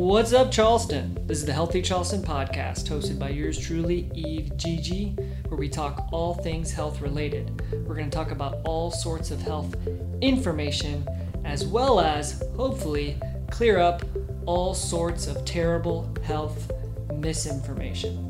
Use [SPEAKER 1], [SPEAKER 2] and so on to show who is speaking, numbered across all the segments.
[SPEAKER 1] What's up, Charleston? This is the Healthy Charleston podcast, hosted by yours truly, Eve Gigi, where we talk all things health related. We're going to talk about all sorts of health information, as well as, hopefully, clear up all sorts of terrible health misinformation.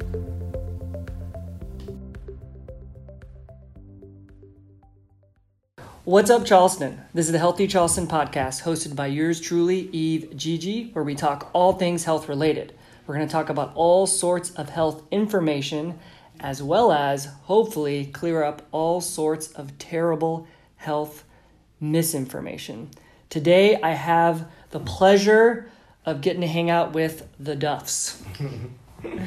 [SPEAKER 1] What's up, Charleston? This is the Healthy Charleston podcast, hosted by yours truly, Eve Gigi, where we talk all things health related. We're going to talk about all sorts of health information, as well as hopefully clear up all sorts of terrible health misinformation. Today, I have the pleasure of getting to hang out with the Duffs.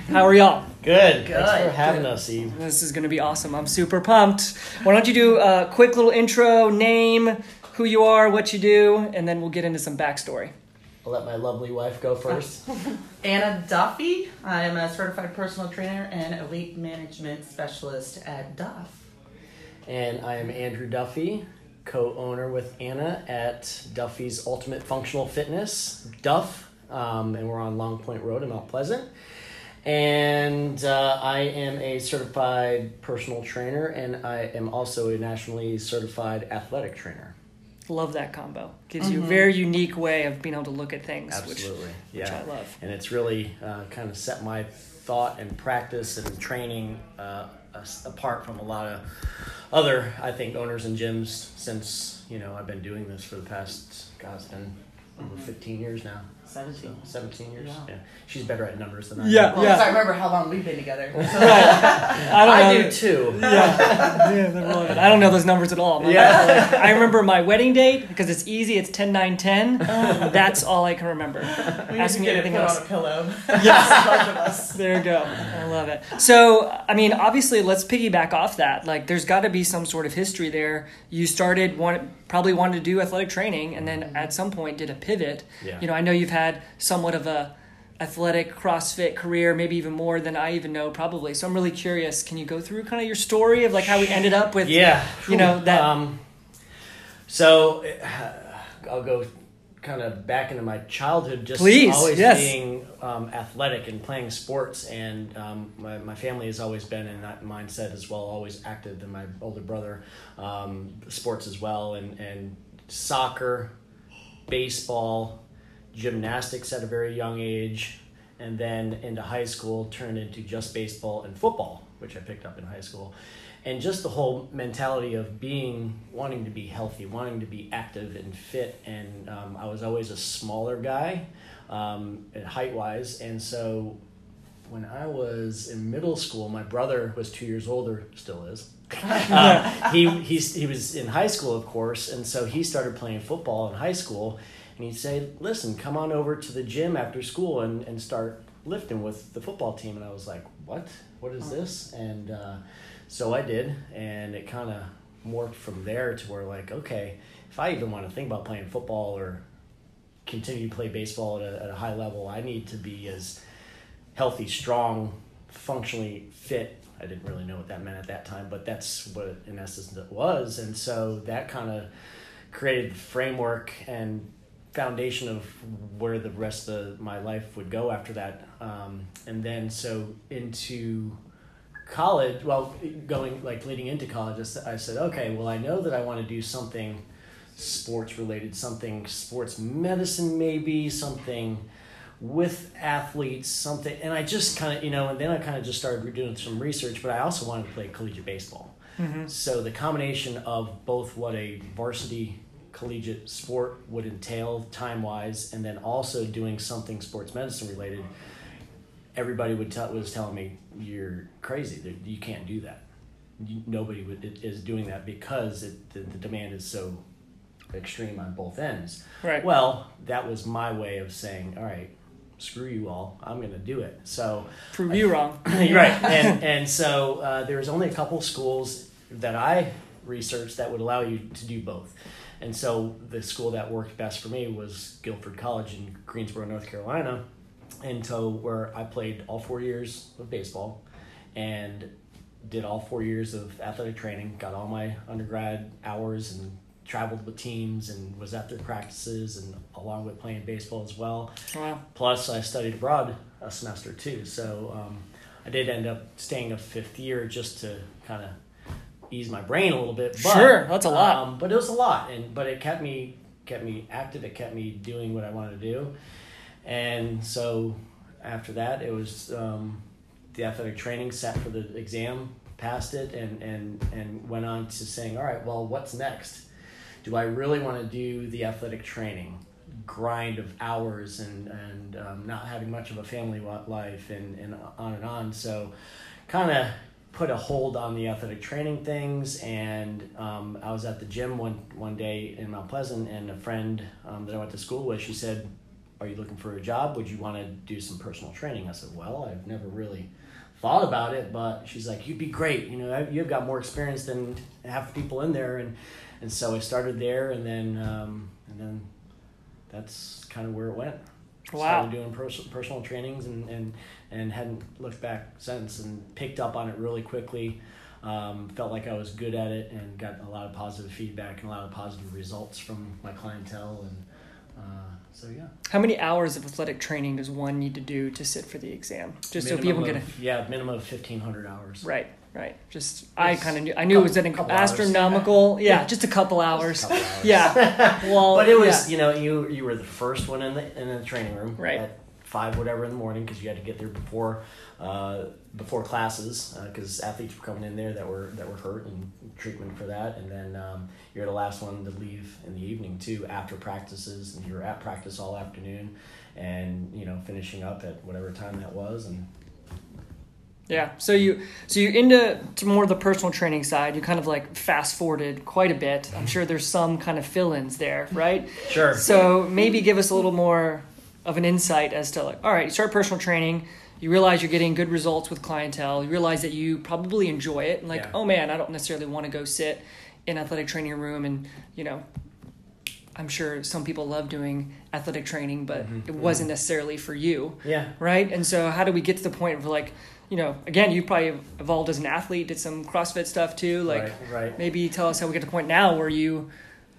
[SPEAKER 1] How are y'all?
[SPEAKER 2] Good. Thanks for having us, Eve.
[SPEAKER 1] This is going to be awesome. I'm super pumped. Why don't you do a quick little intro, name, who you are, what you do, and then we'll get into some backstory.
[SPEAKER 2] I'll let my lovely wife go first.
[SPEAKER 3] Anna Duffy. I am a certified personal trainer and elite management specialist at Duff.
[SPEAKER 2] and I am Andrew Duffy, co-owner with Anna at Duffy's Ultimate Functional Fitness, Duff, um, and we're on Long Point Road in Mount Pleasant. And uh, I am a certified personal trainer, and I am also a nationally certified athletic trainer.
[SPEAKER 1] Love that combo. Gives you a very unique way of being able to look at things,
[SPEAKER 2] Absolutely,
[SPEAKER 1] which,
[SPEAKER 2] yeah.
[SPEAKER 1] which I love.
[SPEAKER 2] and it's really uh, kind of set my thought and practice and training uh, apart from a lot of other I think owners and gyms since you know I've been doing this for the past God it's been over 15 years now
[SPEAKER 3] 17.
[SPEAKER 2] 17 years
[SPEAKER 3] Yeah.
[SPEAKER 2] yeah she's better at numbers than I
[SPEAKER 1] Yeah.
[SPEAKER 2] am
[SPEAKER 3] Well, if I remember how long we've been together.
[SPEAKER 1] I don't
[SPEAKER 2] I do too
[SPEAKER 1] Yeah, yeah, they're. I don't know those numbers at all.
[SPEAKER 2] Yeah.
[SPEAKER 1] Like, I remember my wedding date because it's easy. It's 10 9 10. That's all I can remember.
[SPEAKER 3] we
[SPEAKER 1] Ask me
[SPEAKER 3] need to
[SPEAKER 1] anything
[SPEAKER 3] get it put
[SPEAKER 1] else.
[SPEAKER 3] on a pillow.
[SPEAKER 1] Yes.
[SPEAKER 3] Both of us.
[SPEAKER 1] There you go. I love it. So, I mean, obviously, let's piggyback off that. Like, there's got to be some sort of history there. You started one, probably wanted to do athletic training, and then mm-hmm. at some point did a pivot.
[SPEAKER 2] Yeah.
[SPEAKER 1] You know, I know you've had somewhat of a athletic CrossFit career, maybe even more than I even know, probably. So I'm really curious. Can you go through kind of your story of like how we ended up with?
[SPEAKER 2] yeah
[SPEAKER 1] You know, that-
[SPEAKER 2] um, so uh, I'll go kind of back into my childhood just
[SPEAKER 1] Please,
[SPEAKER 2] always
[SPEAKER 1] yes.
[SPEAKER 2] being um, athletic and playing sports and um, my, my family has always been in that mindset as well always active and my older brother um, sports as well and, and soccer baseball gymnastics at a very young age and then into high school turned into just baseball and football which i picked up in high school and just the whole mentality of being wanting to be healthy wanting to be active and fit and um, i was always a smaller guy um, height wise and so when i was in middle school my brother was two years older still is uh, he he's, he was in high school, of course, and so he started playing football in high school. And he'd say, "Listen, come on over to the gym after school and, and start lifting with the football team." And I was like, "What? What is this?" And uh, so I did, and it kind of morphed from there to where like, okay, if I even want to think about playing football or continue to play baseball at a, at a high level, I need to be as healthy, strong, functionally fit. I didn't really know what that meant at that time, but that's what in essence it was. And so that kind of created the framework and foundation of where the rest of my life would go after that. Um, and then so into college, well, going like leading into college, I said, okay, well, I know that I want to do something sports related, something sports medicine, maybe something with athletes, something. And I just kind of, you know, and then I kind of just started doing some research, but I also wanted to play collegiate baseball. So the combination of both what a varsity collegiate sport would entail time wise, and then also doing something sports medicine related, everybody would tell was telling me you're crazy. You can't do that. Nobody would, is doing that because it, the, the demand is so extreme on both ends.
[SPEAKER 1] Right.
[SPEAKER 2] Well, that was my way of saying, all right, screw you all. I'm going to do it. So
[SPEAKER 1] Prove you wrong.
[SPEAKER 2] right and and so uh, there's only a couple schools that i researched that would allow you to do both and so the school that worked best for me was guilford college in greensboro north carolina and so where i played all four years of baseball and did all four years of athletic training got all my undergrad hours and traveled with teams and was at their practices and along with playing baseball as well.
[SPEAKER 1] Wow.
[SPEAKER 2] Plus, I studied abroad a semester too, so um, I did end up staying a fifth year just to kind of ease my brain a little bit. But,
[SPEAKER 1] Sure, that's a lot.
[SPEAKER 2] Um, but it was a lot, and but it kept me kept me active. It kept me doing what I wanted to do, and so after that, it was um, the athletic training. Sat for the exam, passed it, and and and went on to saying, all right, well, what's next? Do I really want to do the athletic training? grind of hours and and um, not having much of a family life and and on and on so kind of put a hold on the athletic training things and um, I was at the gym one one day in Mount Pleasant and a friend um, that I went to school with she said are you looking for a job would you want to do some personal training I said well I've never really thought about it but she's like you'd be great you know you've got more experience than half the people in there and and so I started there and then um, and then that's kind of where it went.
[SPEAKER 1] Wow.
[SPEAKER 2] Started doing pers- personal trainings and, and, and hadn't looked back since and picked up on it really quickly. Um, felt like I was good at it and got a lot of positive feedback and a lot of positive results from my clientele. And uh, so, yeah.
[SPEAKER 1] How many hours of athletic training does one need to do to sit for the exam? Just so people
[SPEAKER 2] Minimum
[SPEAKER 1] get
[SPEAKER 2] a. Yeah, minimum of 1,500 hours.
[SPEAKER 1] right, right. Just I kind of knew. I knew it was an
[SPEAKER 2] couple- couple
[SPEAKER 1] astronomical. Yeah,
[SPEAKER 2] Yeah.
[SPEAKER 1] just a couple hours.
[SPEAKER 2] Couple hours.
[SPEAKER 1] Yeah. Well,
[SPEAKER 2] but it was
[SPEAKER 1] yeah.
[SPEAKER 2] you know you you were the first one in the in the training room
[SPEAKER 1] Right.
[SPEAKER 2] at five whatever in the morning because you had to get there before uh, before classes because athletes were coming in there that were that were hurt and treatment for that and then um, you're the last one to leave in the evening too after practices and you're at practice all afternoon and you know finishing up at whatever time that was and
[SPEAKER 1] Yeah. So you so you're into to more of the personal training side. You kind of like fast forwarded quite a bit. I'm sure there's some kind of fill-ins there, right?
[SPEAKER 2] sure
[SPEAKER 1] So maybe give us a little more of an insight as to like, all right, you start personal training, you realize you're getting good results with clientele, you realize that you probably enjoy it, and like,
[SPEAKER 2] Yeah.
[SPEAKER 1] oh man, I don't necessarily want to go sit in athletic training room and you know. I'm sure some people love doing athletic training, but
[SPEAKER 2] Mhm.
[SPEAKER 1] it wasn't necessarily for you
[SPEAKER 2] yeah
[SPEAKER 1] right? And so, how do we get to the point of like, you know, again, you probably evolved as an athlete, did some CrossFit stuff too. Like,
[SPEAKER 2] right right
[SPEAKER 1] maybe tell us how we get to the point now where you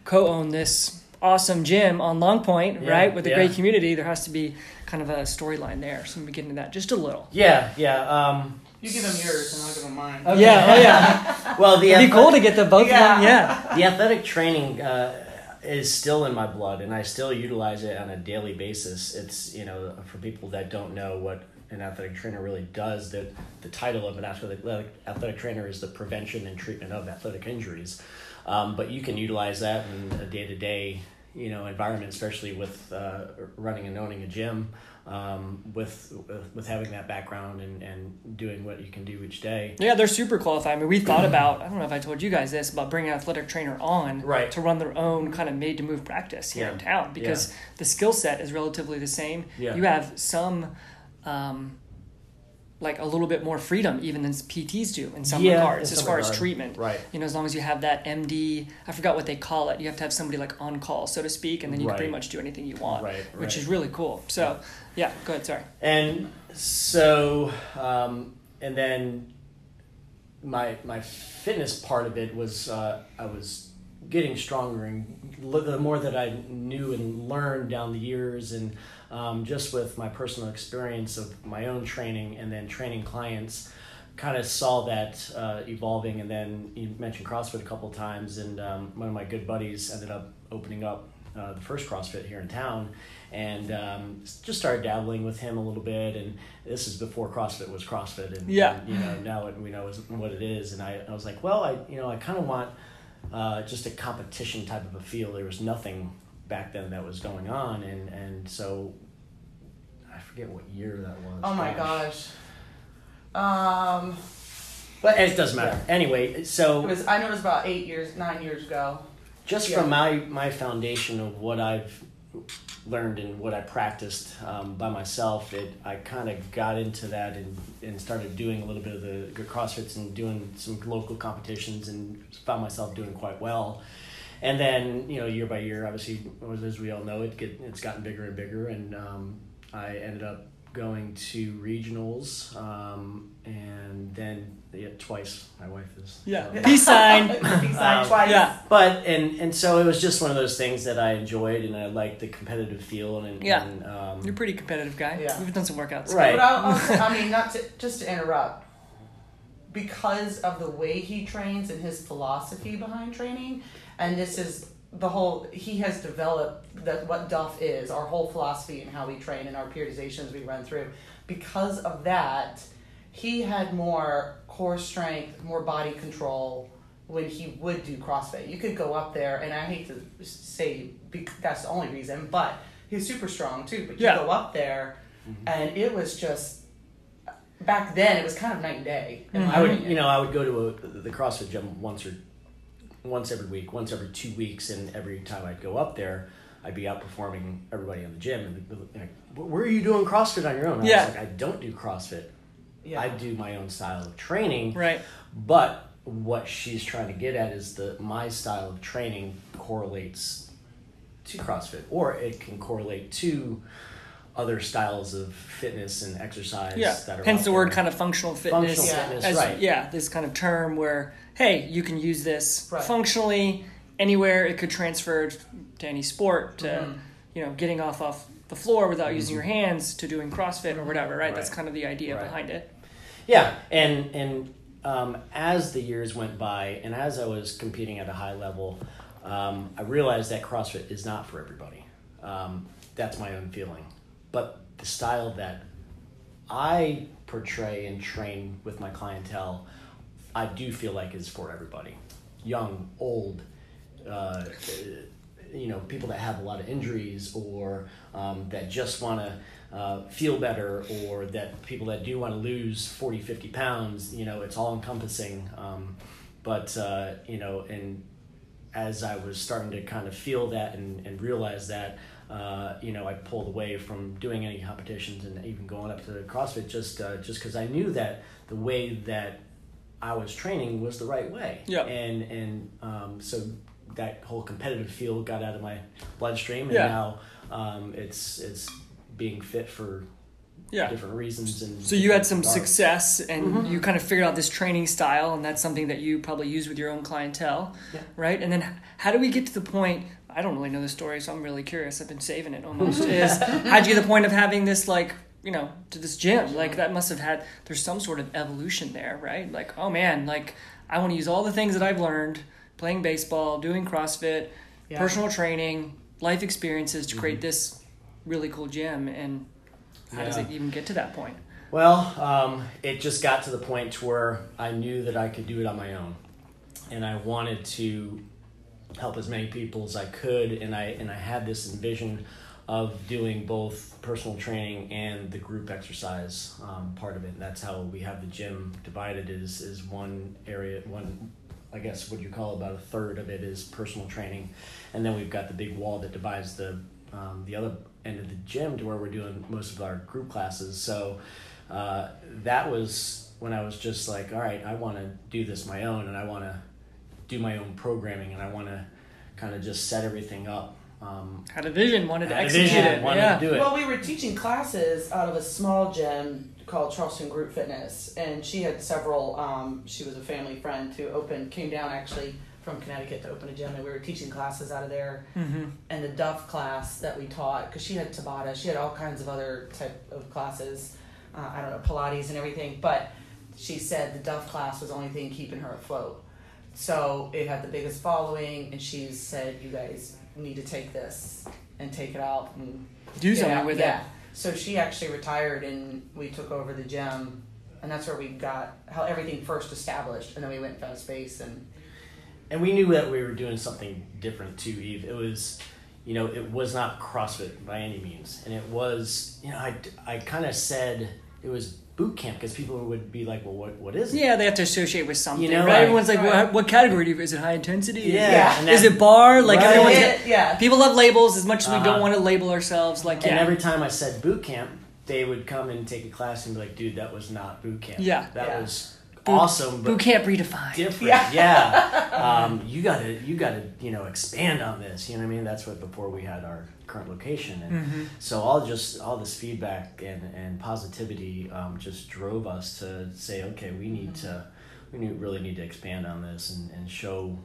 [SPEAKER 1] co-own this awesome gym on Long Point,
[SPEAKER 2] Yeah,
[SPEAKER 1] right? With a
[SPEAKER 2] yeah.
[SPEAKER 1] great community, there has to be kind of a storyline there. So we get into that just a little.
[SPEAKER 2] yeah yeah um,
[SPEAKER 3] You give them yours and I'll give them mine.
[SPEAKER 2] Okay.
[SPEAKER 1] Yeah, oh yeah.
[SPEAKER 2] well the
[SPEAKER 1] It'd be cool to get the both of
[SPEAKER 3] Yeah.
[SPEAKER 1] them. Yeah.
[SPEAKER 2] the athletic training uh, is still in my blood and i still utilize it on a daily basis it's you know for people that don't know what an athletic trainer really does that the title of an athletic, athletic trainer is the prevention and treatment of athletic injuries um, but you can utilize that in a day-to-day you know environment especially with uh, running and owning a gym um, with, with having that background and, and doing what you can do each day
[SPEAKER 1] Yeah, they're super qualified. I mean, we thought about, I don't know if I told you guys this, about bringing an athletic trainer on
[SPEAKER 2] Right.
[SPEAKER 1] to run their own kind of made to move practice here
[SPEAKER 2] Yeah.
[SPEAKER 1] in town because the skill set is relatively the same.
[SPEAKER 2] Yeah.
[SPEAKER 1] You have some, um, like a little bit more freedom even than PTs do in some
[SPEAKER 2] Yeah,
[SPEAKER 1] regards
[SPEAKER 2] in
[SPEAKER 1] as far as treatment.
[SPEAKER 2] right
[SPEAKER 1] You know, as long as you have that MD, I forgot what they call it. You have to have somebody like on call, so to speak, and then you can pretty much do anything you want,
[SPEAKER 2] Right,
[SPEAKER 1] which is really cool. So, yeah, go ahead. Sorry.
[SPEAKER 2] And so, um, and then my my fitness part of it was uh, I was getting stronger, and the more that I knew and learned down the years, and um, just with my personal experience of my own training, and then training clients, kind of saw that uh, evolving. And then you mentioned CrossFit a couple times, and um, one of my good buddies ended up opening up uh, the first CrossFit here in town, and um, just started dabbling with him a little bit. And this is before CrossFit was CrossFit, and,
[SPEAKER 1] Yeah.
[SPEAKER 2] and, you know now it, we know is what it is. And I, I was like, well, I you know I kind of want uh, just a competition type of a feel. There was nothing back then that was going on, and and so I forget what year that was.
[SPEAKER 3] Oh my gosh. Um,
[SPEAKER 2] But it doesn't matter. Anyway, so
[SPEAKER 3] it was. I know it was about eight years, nine years ago.
[SPEAKER 2] just
[SPEAKER 3] Yeah.
[SPEAKER 2] from my my foundation of what I've learned and what I practiced um, by myself, it I kind of got into that and, and started doing a little bit of the CrossFits and doing some local competitions and found myself doing quite well. And then you know year by year, obviously as we all know, it get it's gotten bigger and bigger, and um, I ended up going to regionals, um, and then yeah, twice. My wife is
[SPEAKER 1] Yeah.
[SPEAKER 2] so-
[SPEAKER 1] Peace sign.
[SPEAKER 3] Peace sign
[SPEAKER 2] Um,
[SPEAKER 3] twice.
[SPEAKER 1] yeah.
[SPEAKER 2] But and and so it was just one of those things that I enjoyed, and I liked the competitive feel, and,
[SPEAKER 1] Yeah.
[SPEAKER 2] and um,
[SPEAKER 1] You're a pretty competitive guy.
[SPEAKER 3] Yeah.
[SPEAKER 1] We've done some workouts.
[SPEAKER 2] Right.
[SPEAKER 3] But I'll, I'll I mean, not to just to interrupt, because of the way he trains and his philosophy behind training, and this is the whole he has developed that what Duff is, our whole philosophy and how we train and our periodizations we run through. Because of that, he had more core strength, more body control when he would do CrossFit. You could go up there, and I hate to say bec- that's the only reason, but he's super strong too. But you
[SPEAKER 1] Yeah.
[SPEAKER 3] go up there, mm-hmm. and it was just back then it was kind of night and day. in mm-hmm. my
[SPEAKER 2] I would, you know, I would go to a, the CrossFit gym once or once every week, once every two weeks, and every time I'd go up there, I'd be outperforming everybody in the gym. And they'd be like, "Where are you doing CrossFit on your own?" I
[SPEAKER 1] Yeah.
[SPEAKER 2] was like, "I don't do CrossFit.
[SPEAKER 3] yeah.
[SPEAKER 2] I do my own style of training."
[SPEAKER 1] Right.
[SPEAKER 2] But what she's trying to get at is that my style of training correlates to CrossFit, or it can correlate to other styles of fitness and exercise.
[SPEAKER 1] Yeah.
[SPEAKER 2] that are
[SPEAKER 1] Hence the word kind of functional fitness.
[SPEAKER 2] functional
[SPEAKER 3] Yeah.
[SPEAKER 2] fitness,
[SPEAKER 1] as,
[SPEAKER 2] right?
[SPEAKER 1] Yeah, this kind of term where, hey, you can use this
[SPEAKER 3] Right.
[SPEAKER 1] functionally anywhere. It could transfer to any sport, to,
[SPEAKER 3] Mhm.
[SPEAKER 1] you know, getting off off the floor without using your hands to doing CrossFit or whatever, right? That's kind of the idea
[SPEAKER 2] Right.
[SPEAKER 1] behind it.
[SPEAKER 2] Yeah, and and um, as the years went by, and as I was competing at a high level, um, I realized that CrossFit is not for everybody. Um, that's my own feeling, but the style that I portray and train with my clientele, I do feel like is for everybody, young, old. Uh, you know, people that have a lot of injuries or um, that just want to uh, feel better or that people that do want to lose 40, 50 pounds, you know, it's all encompassing. Um, but, uh, you know, and as I was starting to kind of feel that and, and realize that, uh, you know, I pulled away from doing any competitions and even going up to CrossFit just uh, just because I knew that the way that I was training was the right way.
[SPEAKER 1] Yeah.
[SPEAKER 2] And and um, so that whole competitive feel got out of my bloodstream, and
[SPEAKER 1] Yeah.
[SPEAKER 2] now um, it's it's being fit for
[SPEAKER 1] Yeah.
[SPEAKER 2] different reasons. And
[SPEAKER 1] So you had some
[SPEAKER 2] regards.
[SPEAKER 1] success, and
[SPEAKER 2] Mm-hmm.
[SPEAKER 1] you kind of figured out this training style, and that's something that you probably use with your own clientele,
[SPEAKER 2] Yeah.
[SPEAKER 1] right? And then how do we get to the point? I don't really know the story, so I'm really curious. I've been saving it almost. is how'd you get the point of having this like you know to this gym? Like that must have had there's some sort of evolution there, right? Like oh man, like I want to use all the things that I've learned playing baseball, doing CrossFit,
[SPEAKER 3] Yeah.
[SPEAKER 1] personal training, life experiences to
[SPEAKER 2] Mm-hmm.
[SPEAKER 1] create this really cool gym and. How does it even get to that point?
[SPEAKER 2] Well, um, it just got to the point to where I knew that I could do it on my own, and I wanted to help as many people as I could, and I and I had this envision of doing both personal training and the group exercise um, part of it. And that's how we have the gym divided. Is is one area one. I guess what you call about a third of it is personal training, and then we've got the big wall that divides the um, the other end of the gym to where we're doing most of our group classes. So uh, that was when I was just like, all right, I want to do this my own, and I want to do my own programming, and I want to kind of just set everything up. Um,
[SPEAKER 1] Had a vision, wanted to
[SPEAKER 2] had a
[SPEAKER 1] execute
[SPEAKER 2] vision,
[SPEAKER 1] it.
[SPEAKER 2] wanted
[SPEAKER 1] yeah.
[SPEAKER 2] to do it.
[SPEAKER 3] Well, we were teaching classes out of a small gym called Charleston Group Fitness, and she had several. Um, she was a family friend who opened, came down actually from Connecticut to open a gym, and we were teaching classes out of there.
[SPEAKER 1] hmm
[SPEAKER 3] And the Duff class that we taught, because she had Tabata, she had all kinds of other type of classes. Uh, I don't know Pilates and everything, but she said the Duff class was the only thing keeping her afloat. So it had the biggest following, and she said, "You guys need to take this and take it out and
[SPEAKER 1] Do something
[SPEAKER 3] out."
[SPEAKER 1] with
[SPEAKER 3] yeah. So she actually retired, and we took over the gym, and that's where we got how everything first established, and then we went and found space and
[SPEAKER 2] and we knew that we were doing something different too eve. It was you know it was not crossfit by any means. And it was you know i, I kind of said it was boot camp because people would be like well what, what is
[SPEAKER 1] it.
[SPEAKER 2] it
[SPEAKER 1] Yeah, they have to associate with something, You
[SPEAKER 2] know,
[SPEAKER 1] right?
[SPEAKER 2] right.
[SPEAKER 1] Everyone's like,
[SPEAKER 3] Right.
[SPEAKER 1] what, what category do you, is it high intensity?
[SPEAKER 2] Yeah,
[SPEAKER 3] Yeah.
[SPEAKER 2] and
[SPEAKER 1] Is it bar? Like
[SPEAKER 2] Right.
[SPEAKER 1] everyone's
[SPEAKER 3] Yeah, yeah.
[SPEAKER 1] people love labels as much as we
[SPEAKER 2] Uh-huh.
[SPEAKER 1] don't want to label ourselves. Like
[SPEAKER 2] and every time i said boot camp they would come and take a class and be like dude that was not boot camp
[SPEAKER 1] Yeah.
[SPEAKER 2] that
[SPEAKER 3] Yeah.
[SPEAKER 2] was awesome, but
[SPEAKER 1] Boot camp redefined.
[SPEAKER 2] different. Yeah. Um, you gotta you gotta you know expand on this. You know what I mean? That's what before we had our current location, and so all just all this feedback and and positivity um, just drove us to say, okay, we need to we need, really need to expand on this and, and show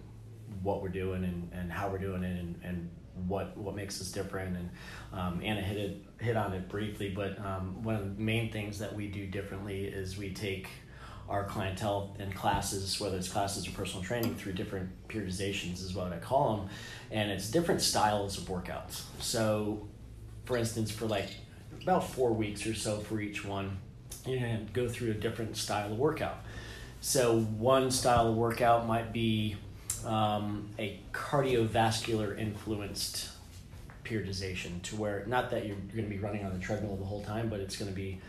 [SPEAKER 2] what we're doing and, and how we're doing it and, and what what makes us different and um, Anna hit it hit on it briefly but um, one of the main things that we do differently is we take our clientele in classes whether it's classes or personal training through different periodizations is what I call them and it's different styles of workouts. So for instance for like about four weeks or so for each one you're to go through a different style of workout. So one style of workout might be um, a cardiovascular influenced periodization to where not that you're, you're going to be running on the treadmill the whole time, but it's going to be,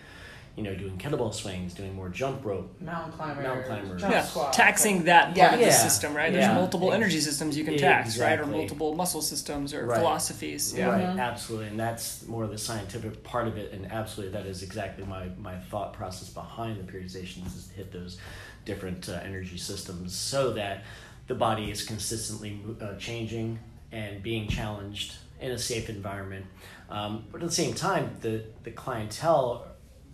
[SPEAKER 2] you know, doing kettlebell swings, doing more jump rope.
[SPEAKER 3] Mountain climber.
[SPEAKER 2] Mountain climber.
[SPEAKER 3] Jump
[SPEAKER 1] yeah,
[SPEAKER 3] squat.
[SPEAKER 1] taxing that part
[SPEAKER 3] Yeah.
[SPEAKER 1] of the
[SPEAKER 2] Yeah.
[SPEAKER 1] system, right? There's multiple energy systems you can tax, right? Or multiple muscle systems or
[SPEAKER 2] Right.
[SPEAKER 1] philosophies. Yeah.
[SPEAKER 2] Right, absolutely, and that's more the scientific part of it, and absolutely that is exactly my, my thought process behind the periodizations is to hit those different uh, energy systems so that the body is consistently uh, changing and being challenged in a safe environment. Um, but at the same time, the, the clientele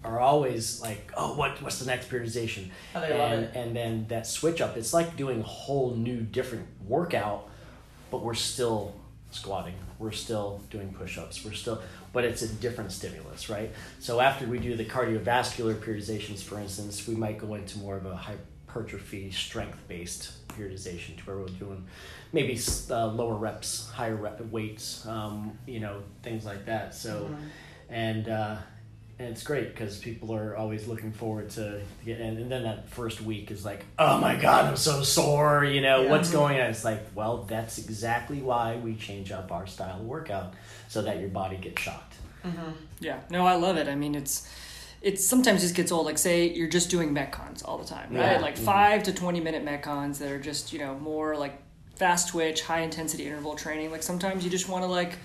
[SPEAKER 2] are always like, oh, what, what's the next periodization?
[SPEAKER 3] Oh,
[SPEAKER 2] and, and then that switch up, it's like doing a whole new different workout, but we're still squatting. We're still doing push-ups. We're still, but it's a different stimulus, right? So after we do the cardiovascular periodizations, for instance, we might go into more of a hypertrophy strength-based periodization to where we're doing maybe uh, lower reps, higher rep weights, um, you know, things like that. So, and uh, and it's great because people are always looking forward to get and, and then that first week is like oh my god i'm so sore you know
[SPEAKER 3] Yeah.
[SPEAKER 2] what's going on it's like well that's exactly why we change up our style of workout so that your body gets shocked
[SPEAKER 1] Yeah, no, I love it. I mean, it's it's sometimes just gets old. Like, say you're just doing metcons all the time, right?
[SPEAKER 2] Yeah.
[SPEAKER 1] Like
[SPEAKER 2] Mhm.
[SPEAKER 1] five to twenty minute metcons that are just you know more like fast twitch, high intensity interval training. Like sometimes you just want to like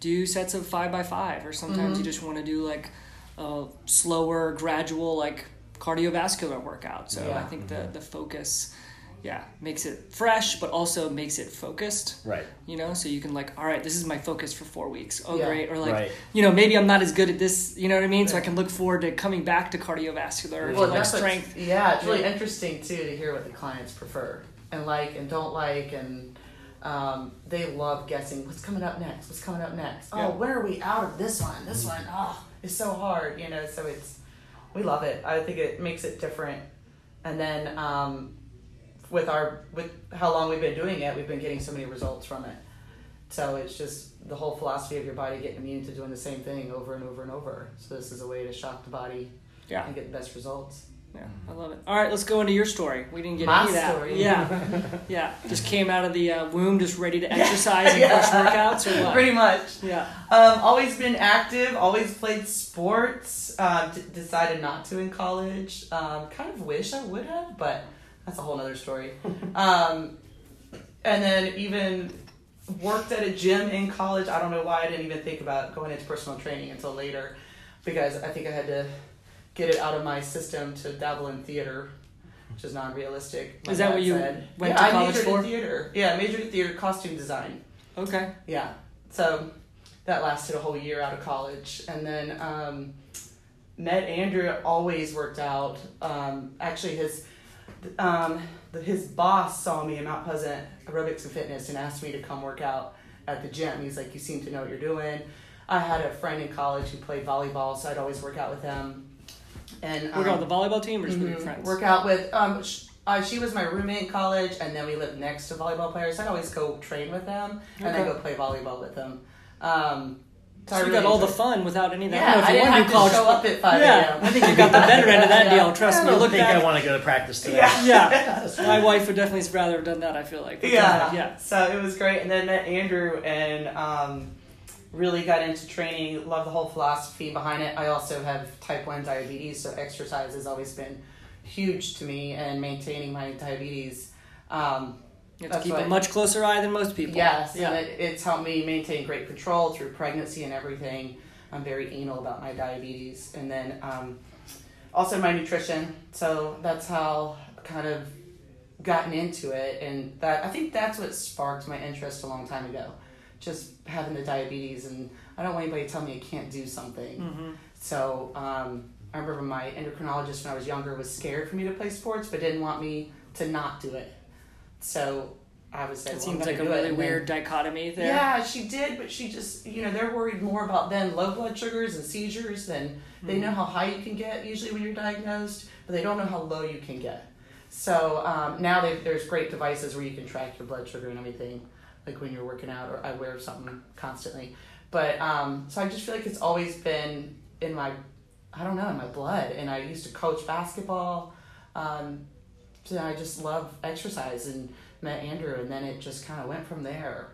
[SPEAKER 1] do sets of five by five, or sometimes you just want to do like a slower, gradual like cardiovascular workout. So
[SPEAKER 3] Yeah.
[SPEAKER 1] I think the the focus. Yeah, makes it fresh, but also makes it focused
[SPEAKER 2] right
[SPEAKER 1] you know so you can like all right this is my focus for four weeks oh
[SPEAKER 3] Yeah.
[SPEAKER 1] great or like
[SPEAKER 2] Right.
[SPEAKER 1] you know maybe i'm not as good at this you know what i mean so i can look forward to coming back to cardiovascular
[SPEAKER 3] Well,
[SPEAKER 1] like
[SPEAKER 3] that's
[SPEAKER 1] strength
[SPEAKER 3] Yeah, it's really
[SPEAKER 1] Yeah.
[SPEAKER 3] interesting too to hear what the clients prefer and like and don't like, and um, they love guessing what's coming up next. What's coming up next?
[SPEAKER 1] Yeah.
[SPEAKER 3] Oh, when are we out of this one? This one, oh, it's so hard, you know. So it's we love it. I think it makes it different. And then um, with our with how long we've been doing it, we've been getting so many results from it. So it's just the whole philosophy of your body getting immune to doing the same thing over and over and over. So this is a way to shock the body
[SPEAKER 1] yeah
[SPEAKER 3] and get the best results.
[SPEAKER 1] Yeah i love it all right let's go into your story we didn't get
[SPEAKER 3] My
[SPEAKER 1] any of that
[SPEAKER 3] story.
[SPEAKER 1] yeah yeah just came out of the uh, womb just ready to exercise and push workouts or what
[SPEAKER 3] Pretty much.
[SPEAKER 1] yeah
[SPEAKER 3] Um, always been active, always played sports. Um, d- decided not to in college. Um, kind of wish I would have, but that's a whole other story. um, and then even worked at a gym in college. I don't know why I didn't even think about going into personal training until later, because I think I had to get it out of my system to dabble in theater, which is not realistic.
[SPEAKER 1] Is that what you
[SPEAKER 3] said.
[SPEAKER 1] went
[SPEAKER 3] yeah,
[SPEAKER 1] to
[SPEAKER 3] I majored
[SPEAKER 1] for?
[SPEAKER 3] in theater. Yeah, I majored in theater, costume design.
[SPEAKER 1] okay
[SPEAKER 3] Yeah. So that lasted a whole year out of college. And then um, met Andrew, always worked out. Um, actually, his um, the, his boss saw me in Mount Pleasant Aerobics and Fitness and asked me to come work out at the gym. He's like, You seem to know what you're doing. I had a friend in college who played volleyball, so I'd always work out with him. And
[SPEAKER 1] work
[SPEAKER 3] um,
[SPEAKER 1] out with the volleyball team or just with your
[SPEAKER 3] Mhm.
[SPEAKER 1] friends
[SPEAKER 3] Work out with um, sh- uh, she was my roommate in college, and then we lived next to volleyball players. I'd always go train with them, and then go play volleyball with them. Um,
[SPEAKER 1] so
[SPEAKER 3] I
[SPEAKER 1] you
[SPEAKER 3] really
[SPEAKER 1] got all the fun without any of that
[SPEAKER 3] Yeah,
[SPEAKER 1] I
[SPEAKER 3] I didn't have
[SPEAKER 1] to
[SPEAKER 3] to
[SPEAKER 1] college
[SPEAKER 3] show up at five
[SPEAKER 1] yeah i think you got the better end of that
[SPEAKER 3] Yeah.
[SPEAKER 1] deal trust
[SPEAKER 2] i
[SPEAKER 1] me
[SPEAKER 2] don't
[SPEAKER 1] look
[SPEAKER 2] think
[SPEAKER 1] back
[SPEAKER 2] i want to go to practice today
[SPEAKER 3] Yeah.
[SPEAKER 1] yeah my wife would definitely rather have done that i feel like
[SPEAKER 3] yeah.
[SPEAKER 1] yeah
[SPEAKER 3] So it was great, and then met Andrew and um, really got into training. Love the whole philosophy behind it. I also have type one diabetes, so exercise has always been huge to me, and maintaining my diabetes. Um,
[SPEAKER 1] you have to keep a much closer eye than most people
[SPEAKER 3] Yes,
[SPEAKER 1] yeah
[SPEAKER 3] and it, it's helped me maintain great control through pregnancy and everything. I'm very anal about my diabetes, and then um, also my nutrition. So that's how kind of gotten into it, and that I think that's what sparked my interest a long time ago. Just having the diabetes, and I don't want anybody to tell me I can't do something.
[SPEAKER 1] Mm-hmm.
[SPEAKER 3] So um, I remember my endocrinologist when I was younger was scared for me to play sports, but didn't want me to not do it. So I was like,
[SPEAKER 1] It
[SPEAKER 3] well,
[SPEAKER 1] seems like a really
[SPEAKER 3] And then-
[SPEAKER 1] weird dichotomy there.
[SPEAKER 3] Yeah, she did, but she just, you know, they're worried more about then low blood sugars and seizures than they know how high you can get usually when you're diagnosed, but they don't know how low you can get. So um, now there's great devices where you can track your blood sugar and everything, like when you're working out, or I wear something constantly. But um, so I just feel like it's always been in my, I don't know, in my blood. And I used to coach basketball. Um, so I just love exercise and met Andrew, and then it just kind of went from there.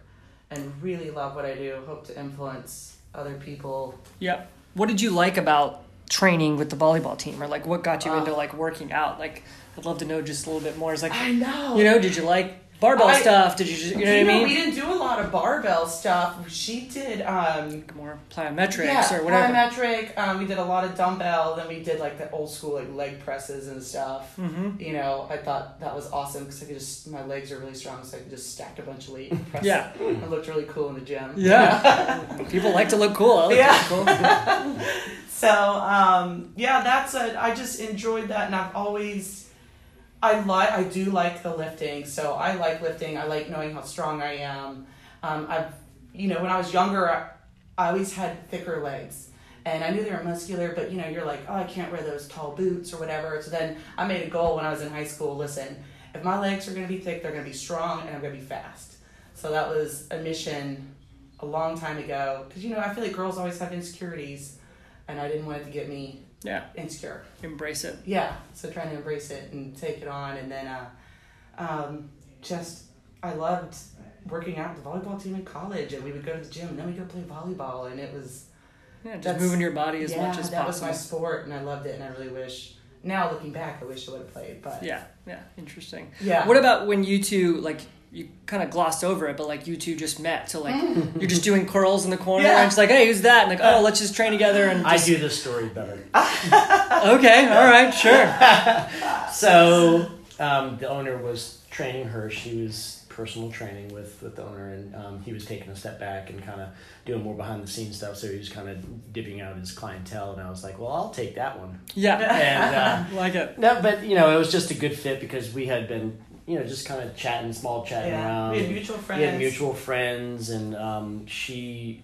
[SPEAKER 3] And really love what I do. Hope to influence other people.
[SPEAKER 1] Yep. What did you like about training with the volleyball team, or like what got you
[SPEAKER 3] Uh,
[SPEAKER 1] into like working out? Like, I'd love to know just a little bit more. It's like,
[SPEAKER 3] I know.
[SPEAKER 1] you know, did you like barbell
[SPEAKER 3] I-
[SPEAKER 1] stuff? Did you just, you know
[SPEAKER 3] you
[SPEAKER 1] what I mean?
[SPEAKER 3] we didn't do a lot of barbell stuff. She did. Um,
[SPEAKER 1] more plyometrics
[SPEAKER 3] yeah,
[SPEAKER 1] or whatever.
[SPEAKER 3] plyometric. Um, we did a lot of dumbbell. Then we did like the old school like leg presses and stuff.
[SPEAKER 1] mm-hmm.
[SPEAKER 3] You know, I thought that was awesome because I could just my legs are really strong, so I could just stack a bunch of weight. And press
[SPEAKER 1] Yeah.
[SPEAKER 3] it. I looked really cool in the gym.
[SPEAKER 1] Yeah. People like to look cool.
[SPEAKER 3] Yeah.
[SPEAKER 1] cool.
[SPEAKER 3] So um, yeah, that's a. I just enjoyed that, and I've always, I like. I do like the lifting. So I like lifting. I like knowing how strong I am. Um, I've, you know, when I was younger, I, I always had thicker legs, and I knew they were muscular. But you know, you're like, oh, I can't wear those tall boots or whatever. So then I made a goal when I was in high school. Listen, if my legs are going to be thick, they're going to be strong, and I'm going to be fast. So that was a mission a long time ago. Because you know, I feel like girls always have insecurities and I didn't want it to get me
[SPEAKER 1] Yeah.
[SPEAKER 3] insecure.
[SPEAKER 1] Embrace it.
[SPEAKER 3] Yeah, so trying to embrace it and take it on, and then uh, um, just I loved working out the volleyball team in college, and we would go to the gym, and then we go play volleyball, and it was
[SPEAKER 1] Yeah, just moving your body as
[SPEAKER 3] yeah,
[SPEAKER 1] much as possible.
[SPEAKER 3] that
[SPEAKER 1] possible.
[SPEAKER 3] was my sport, and I loved it, and I really wish. Now looking back, I wish I would have played, but
[SPEAKER 1] Yeah, yeah, interesting.
[SPEAKER 3] yeah.
[SPEAKER 1] What about when you two like you kind of glossed over it, but like you two just met, so like you're just doing curls in the corner,
[SPEAKER 3] Yeah.
[SPEAKER 1] and it's like, hey, who's that? And like, oh, let's just train together and
[SPEAKER 2] I do this story better.
[SPEAKER 1] okay, all right, sure.
[SPEAKER 2] So um, the owner was training her. She was personal training with, with the owner, and um, he was taking a step back and kind of doing more behind the scenes stuff. So he was kind of dipping out his clientele, and I was like, well, I'll take that one.
[SPEAKER 1] Yeah,
[SPEAKER 2] And uh,
[SPEAKER 1] like it.
[SPEAKER 2] no, but you know, it was just a good fit because we had been, you know, just kind of chatting, small chatting
[SPEAKER 3] yeah.
[SPEAKER 2] around.
[SPEAKER 3] we had mutual friends.
[SPEAKER 2] We had mutual friends, and um, she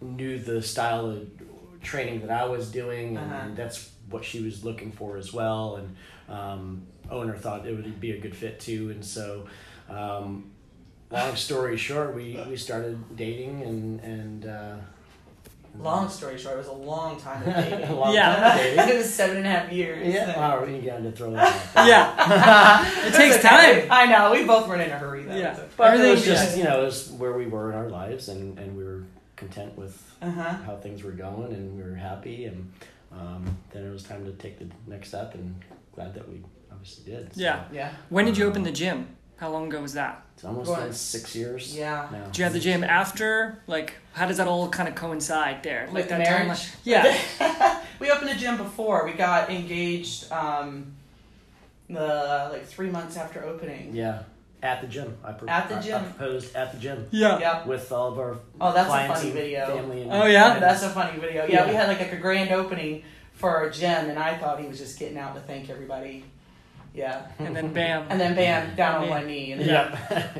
[SPEAKER 2] knew the style of training that I was doing, and,
[SPEAKER 3] Uh-huh.
[SPEAKER 2] and that's what she was looking for as well. And um, owner thought it would be a good fit too, and so. Um, long story short, we, we started dating, and and uh,
[SPEAKER 3] Long story short, it was a long time of dating.
[SPEAKER 2] long
[SPEAKER 1] Yeah.
[SPEAKER 3] it was seven and a half years.
[SPEAKER 2] Yeah, wow, we got to throw that. Out.
[SPEAKER 1] Yeah, it takes
[SPEAKER 3] okay.
[SPEAKER 1] time.
[SPEAKER 3] I know. We both weren't in a hurry though.
[SPEAKER 1] Yeah.
[SPEAKER 2] But it was
[SPEAKER 1] Everything-
[SPEAKER 2] just you know it was where we were in our lives, and, and we were content with
[SPEAKER 3] Uh huh.
[SPEAKER 2] how things were going, and we were happy, and um, then it was time to take the next step, and glad that we obviously did. So
[SPEAKER 1] Yeah.
[SPEAKER 3] Yeah.
[SPEAKER 1] When did you open the gym? How long ago was that?
[SPEAKER 2] it's almost
[SPEAKER 3] Going-
[SPEAKER 2] been six years.
[SPEAKER 3] Yeah.
[SPEAKER 2] Now.
[SPEAKER 1] Did you have the gym after? Like, how does that all kind of coincide there?
[SPEAKER 3] With
[SPEAKER 1] like
[SPEAKER 3] the
[SPEAKER 1] that timeline?
[SPEAKER 3] marriage?
[SPEAKER 1] Yeah,
[SPEAKER 3] we opened a gym before. We got engaged um, the like three months after opening.
[SPEAKER 2] Yeah, at the gym. I pro-
[SPEAKER 3] At the
[SPEAKER 2] I- I
[SPEAKER 3] gym.
[SPEAKER 2] proposed at the gym
[SPEAKER 1] yeah.
[SPEAKER 3] Yep.
[SPEAKER 2] with all of our
[SPEAKER 3] Oh, that's a
[SPEAKER 2] clients
[SPEAKER 3] funny
[SPEAKER 2] and
[SPEAKER 3] video.
[SPEAKER 2] family. And
[SPEAKER 1] Oh, yeah?
[SPEAKER 3] That's a funny video. Yeah, we
[SPEAKER 2] Yeah.
[SPEAKER 3] had like a grand opening for our gym, and I thought he was just getting out to thank everybody. Yeah.
[SPEAKER 1] And then bam.
[SPEAKER 3] And then bam, down on
[SPEAKER 1] Yeah.
[SPEAKER 3] one knee, and
[SPEAKER 2] yeah.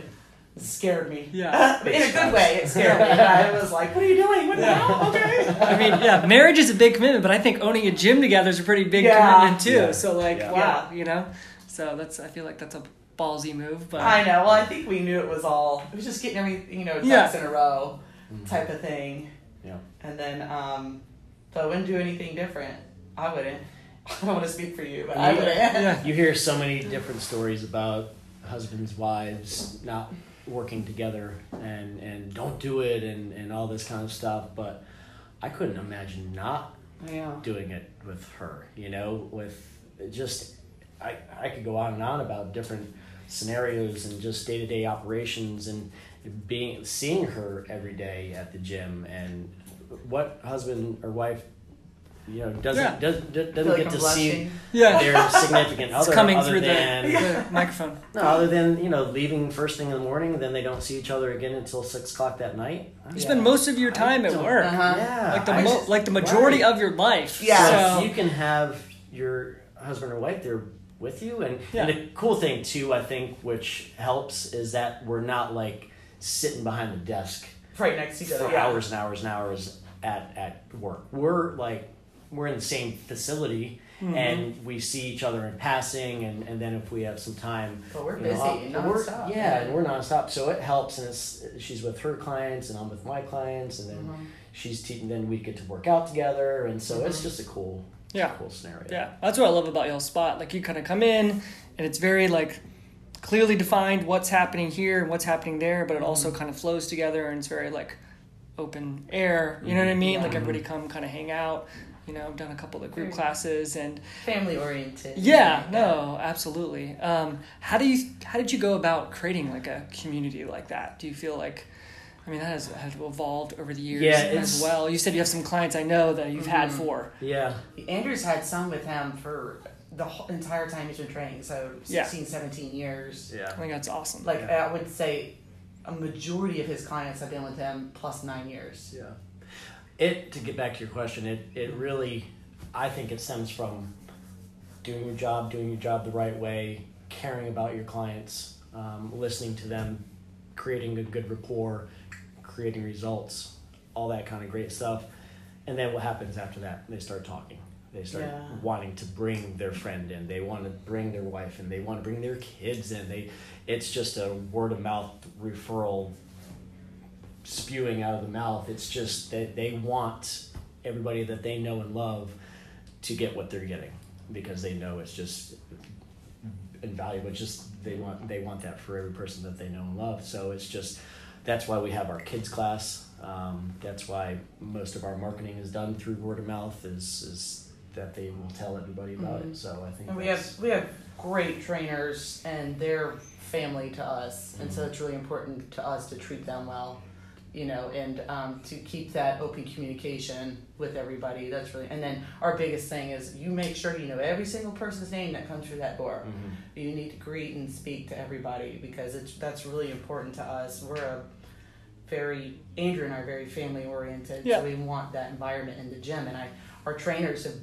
[SPEAKER 3] it scared me.
[SPEAKER 1] Yeah.
[SPEAKER 3] But in a good way, it scared me. I was like, "What are you doing? What the
[SPEAKER 1] Yeah.
[SPEAKER 3] hell? Okay."
[SPEAKER 1] I mean, yeah, marriage is a big commitment, but I think owning a gym together is a pretty big
[SPEAKER 3] Yeah.
[SPEAKER 1] commitment too.
[SPEAKER 2] Yeah.
[SPEAKER 1] So like,
[SPEAKER 2] Yeah.
[SPEAKER 1] wow, you know. So that's I feel like that's a ballsy move, but
[SPEAKER 3] I know. Well, I think we knew it was all. It was just getting everything, you know, ducks
[SPEAKER 1] Yeah.
[SPEAKER 3] in a row,
[SPEAKER 2] Mhm.
[SPEAKER 3] type of thing.
[SPEAKER 2] Yeah.
[SPEAKER 3] And then, um, but I wouldn't do anything different. I wouldn't. I don't want to speak for you, but I
[SPEAKER 2] Yeah.
[SPEAKER 3] wouldn't.
[SPEAKER 1] yeah,
[SPEAKER 2] You hear so many different stories about husbands, wives not working together and, and don't do it and, and all this kind of stuff, but I couldn't imagine not
[SPEAKER 3] Yeah.
[SPEAKER 2] doing it with her, you know, with just, I, I could go on and on about different scenarios and just day to day operations and being, seeing her every day at the gym and what husband or wife you know doesn't
[SPEAKER 1] Yeah.
[SPEAKER 2] does, does, doesn't
[SPEAKER 3] like
[SPEAKER 2] get
[SPEAKER 3] I'm
[SPEAKER 2] to
[SPEAKER 3] blushing.
[SPEAKER 2] see
[SPEAKER 1] Yeah.
[SPEAKER 2] their significant
[SPEAKER 1] It's
[SPEAKER 2] other
[SPEAKER 1] coming
[SPEAKER 2] other
[SPEAKER 1] through
[SPEAKER 2] than,
[SPEAKER 1] the, the microphone.
[SPEAKER 2] No, other than you know leaving first thing in the morning, then they don't see each other again until six o'clock that night.
[SPEAKER 1] You
[SPEAKER 3] Yeah.
[SPEAKER 1] spend most of your time at work.
[SPEAKER 3] Uh-huh.
[SPEAKER 2] Yeah,
[SPEAKER 1] Like the mo-
[SPEAKER 2] just-
[SPEAKER 1] like the majority
[SPEAKER 2] right.
[SPEAKER 1] of your life.
[SPEAKER 3] Yeah.
[SPEAKER 2] So
[SPEAKER 1] So,
[SPEAKER 2] you can have your husband or wife there with you, and,
[SPEAKER 1] Yeah.
[SPEAKER 2] and the cool thing too, I think, which helps, is that we're not like sitting behind the desk
[SPEAKER 3] right next to each other.
[SPEAKER 2] for
[SPEAKER 3] yeah.
[SPEAKER 2] hours and hours and hours at at work. We're like we're in the same facility.
[SPEAKER 1] Mm-hmm.
[SPEAKER 2] And we see each other in passing, and, and then if we have some time,
[SPEAKER 3] But we're
[SPEAKER 2] you know,
[SPEAKER 3] busy,
[SPEAKER 2] I'll- we're-
[SPEAKER 3] nonstop.
[SPEAKER 2] yeah, and we're nonstop, so it helps. And it's she's with her clients, and I'm with my clients, and then
[SPEAKER 3] Mhm.
[SPEAKER 2] she's teaching. Then we get to work out together, and so it's
[SPEAKER 3] Mhm.
[SPEAKER 2] just a cool, it's a
[SPEAKER 1] Yeah.
[SPEAKER 2] cool scenario.
[SPEAKER 1] yeah, that's what I love about y'all's spot. Like you kind of come in, and it's very like clearly defined what's happening here and what's happening there, but it also
[SPEAKER 3] Mm-hmm.
[SPEAKER 1] kind of flows together, and it's very like open air. You know what I mean? Like everybody come kind of hang out. You know, I've done a couple of group
[SPEAKER 3] Very-
[SPEAKER 1] classes and
[SPEAKER 3] Family oriented.
[SPEAKER 1] Yeah, no, absolutely. Um, how do you how did you go about creating like a community like that? Do you feel like I mean that has, has evolved over the years
[SPEAKER 2] Yeah,
[SPEAKER 1] as well. You said you have some clients I know that you've had
[SPEAKER 3] Mhm.
[SPEAKER 1] for.
[SPEAKER 2] yeah,
[SPEAKER 3] Andrew's had some with him for the whole entire time he's been training, so
[SPEAKER 1] Yeah.
[SPEAKER 3] 16, 17 years.
[SPEAKER 1] I think that's awesome.
[SPEAKER 3] Like
[SPEAKER 2] Yeah.
[SPEAKER 3] I would say, a majority of his clients have been with him plus nine years.
[SPEAKER 2] Yeah. It to get back to your question, it it really I think it stems from doing your job, doing your job the right way, caring about your clients, um, listening to them, creating a good rapport, creating results, all that kind of great stuff. And then what happens after that? They start talking. They start
[SPEAKER 3] Yeah.
[SPEAKER 2] wanting to bring their friend in. They want to bring their wife in. They want to bring their kids in. They, it's just a word of mouth referral spewing out of the mouth. It's just that they want everybody that they know and love to get what they're getting because they know it's just invaluable. It's just they want they want that for every person that they know and love. So it's just that's why we have our kids class. Um, that's why most of our marketing is done through word of mouth. Is is that they will tell everybody about
[SPEAKER 3] Mhm.
[SPEAKER 2] it. So I think
[SPEAKER 3] And we have we have great trainers, and they're family to us, and
[SPEAKER 2] Mm-hmm.
[SPEAKER 3] so it's really important to us to treat them well, you know, and um, to keep that open communication with everybody. That's really, and then our biggest thing is you make sure you know every single person's name that comes through that door.
[SPEAKER 2] Mhm.
[SPEAKER 3] You need to greet and speak to everybody because it's that's really important to us. We're a very Andrew and I are very family oriented,
[SPEAKER 1] Yeah.
[SPEAKER 3] so we want that environment in the gym. And I, our trainers have,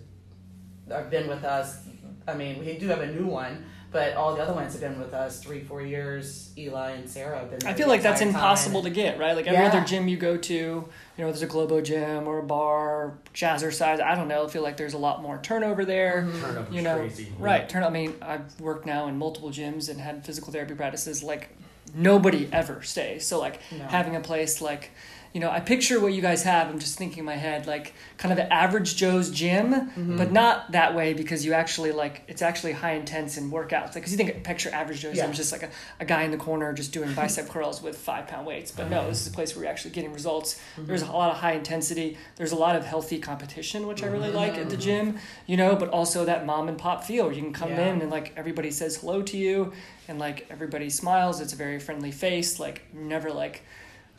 [SPEAKER 3] have been with us. I mean, we do have a new one, but all the other ones have been with us three, four years. Eli and Sarah have been.
[SPEAKER 1] I feel
[SPEAKER 3] the
[SPEAKER 1] like that's
[SPEAKER 3] entire time.
[SPEAKER 1] impossible to get, right? Like every
[SPEAKER 3] Yeah.
[SPEAKER 1] other gym you go to, you know, there's a Globo gym or a bar, jazzercise. I don't know. I feel like there's a lot more turnover there.
[SPEAKER 3] Mhm.
[SPEAKER 2] Turnover's
[SPEAKER 1] you know,
[SPEAKER 2] crazy.
[SPEAKER 1] right? Turn. I mean, I've worked now in multiple gyms and had physical therapy practices. Like nobody ever stays. So like
[SPEAKER 3] No.
[SPEAKER 1] having a place like, you know, I picture what you guys have. I'm just thinking in my head like kind of an average Joe's gym,
[SPEAKER 3] Mm-hmm.
[SPEAKER 1] but not that way because you actually like it's actually high intense in workouts. Like, cause you think picture average Joe's
[SPEAKER 3] Yeah.
[SPEAKER 1] gym is just like a, a guy in the corner just doing bicep curls with five pound weights. But no, mm-hmm. this is a place where you're actually getting results. Mm-hmm. There's a lot of high intensity. There's a lot of healthy competition, which I really mm-hmm. like at the gym. You know, but also that mom and pop feel. where You can come
[SPEAKER 3] Yeah.
[SPEAKER 1] in and like everybody says hello to you, and like everybody smiles. It's a very friendly face. Like never like,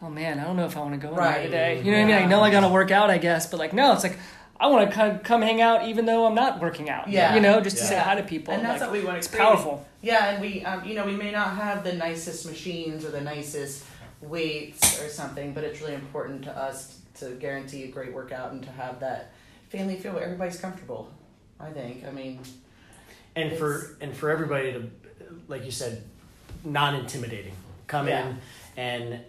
[SPEAKER 1] oh man, I don't know if I want to go in
[SPEAKER 3] Right.
[SPEAKER 1] there today. You know what I mean? I know I got to work out, I guess, but like no, it's like. I want to kind of come hang out even though I'm not working out.
[SPEAKER 3] Yeah.
[SPEAKER 1] You know, just to
[SPEAKER 2] Yeah.
[SPEAKER 1] say hi to people.
[SPEAKER 3] And that's
[SPEAKER 1] like,
[SPEAKER 3] what we want to
[SPEAKER 1] it's
[SPEAKER 3] create.
[SPEAKER 1] powerful.
[SPEAKER 3] Yeah, and we, um, you know, we may not have the nicest machines or the nicest weights or something, but it's really important to us to guarantee a great workout and to have that family feel where everybody's comfortable. I think. I mean,
[SPEAKER 2] and for and for everybody to like you said non intimidating come
[SPEAKER 3] Yeah.
[SPEAKER 2] in and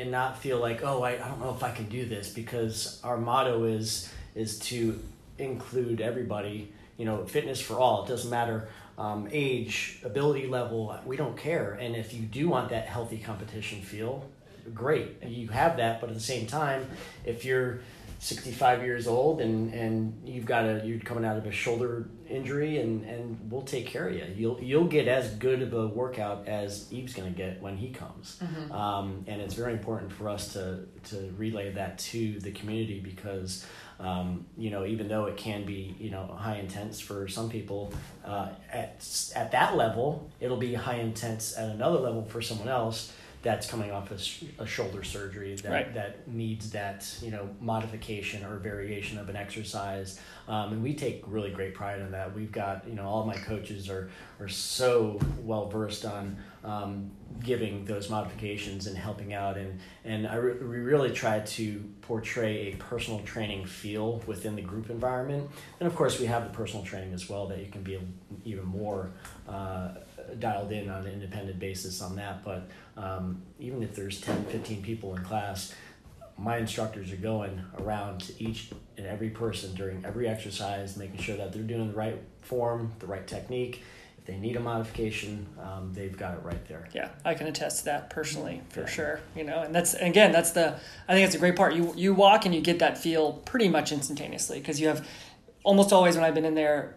[SPEAKER 2] and not feel like oh I, I don't know if i can do this because our motto is is to include everybody you know fitness for all. It doesn't matter um, age ability level we don't care. And if you do want that healthy competition feel great you have that. But at the same time if you're 65 years old and and you've got a you're coming out of a shoulder injury and and we'll take care of you you'll you'll get as good of a workout as Eve's going to get when he comes. Um, and it's very important for us to to relay that to the community because um, you know even though it can be you know high intense for some people uh, at at that level it'll be high intense at another level for someone else that's coming off a, sh- a shoulder surgery that,
[SPEAKER 1] Right.
[SPEAKER 2] that needs that you know modification or variation of an exercise. Um, and we take really great pride in that. We've got you know all my coaches are are so well versed on um, giving those modifications and helping out. And and I re- we really try to portray a personal training feel within the group environment. And of course we have the personal training as well that you can be even more uh, dialed in on an independent basis on that but um, even if there's 10 15 people in class my instructors are going around to each and every person during every exercise making sure that they're doing the right form the right technique if they need a modification um, they've got it right there
[SPEAKER 1] Yeah, I can attest to that personally for
[SPEAKER 2] Yeah.
[SPEAKER 1] sure. You know, and that's again, that's the I think that's a great part. You you walk and you get that feel pretty much instantaneously because you have almost always when I've been in there,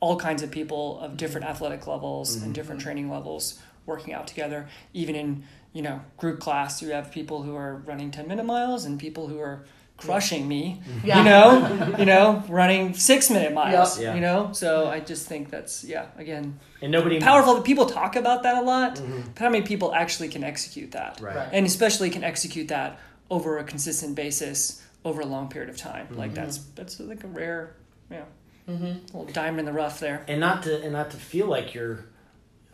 [SPEAKER 1] all kinds of people of different athletic levels and mm-hmm. different training levels working out together. Even in you know group class, you have people who are running ten minute miles and people who are crushing me. Mm-hmm.
[SPEAKER 3] Yeah.
[SPEAKER 1] You know, you know, running six minute miles.
[SPEAKER 2] Yep. Yeah.
[SPEAKER 1] You know, so I just think that's yeah. Again,
[SPEAKER 2] and nobody
[SPEAKER 1] powerful. People talk about that a lot,
[SPEAKER 2] Mhm.
[SPEAKER 1] but how many people actually can execute that?
[SPEAKER 2] right,
[SPEAKER 3] Right.
[SPEAKER 1] And especially can execute that over a consistent basis over a long period of time. Like mm-hmm. that's that's like a rare, yeah,
[SPEAKER 3] Mm-hmm.
[SPEAKER 1] little diamond in the rough there.
[SPEAKER 2] and not to and not to feel like you're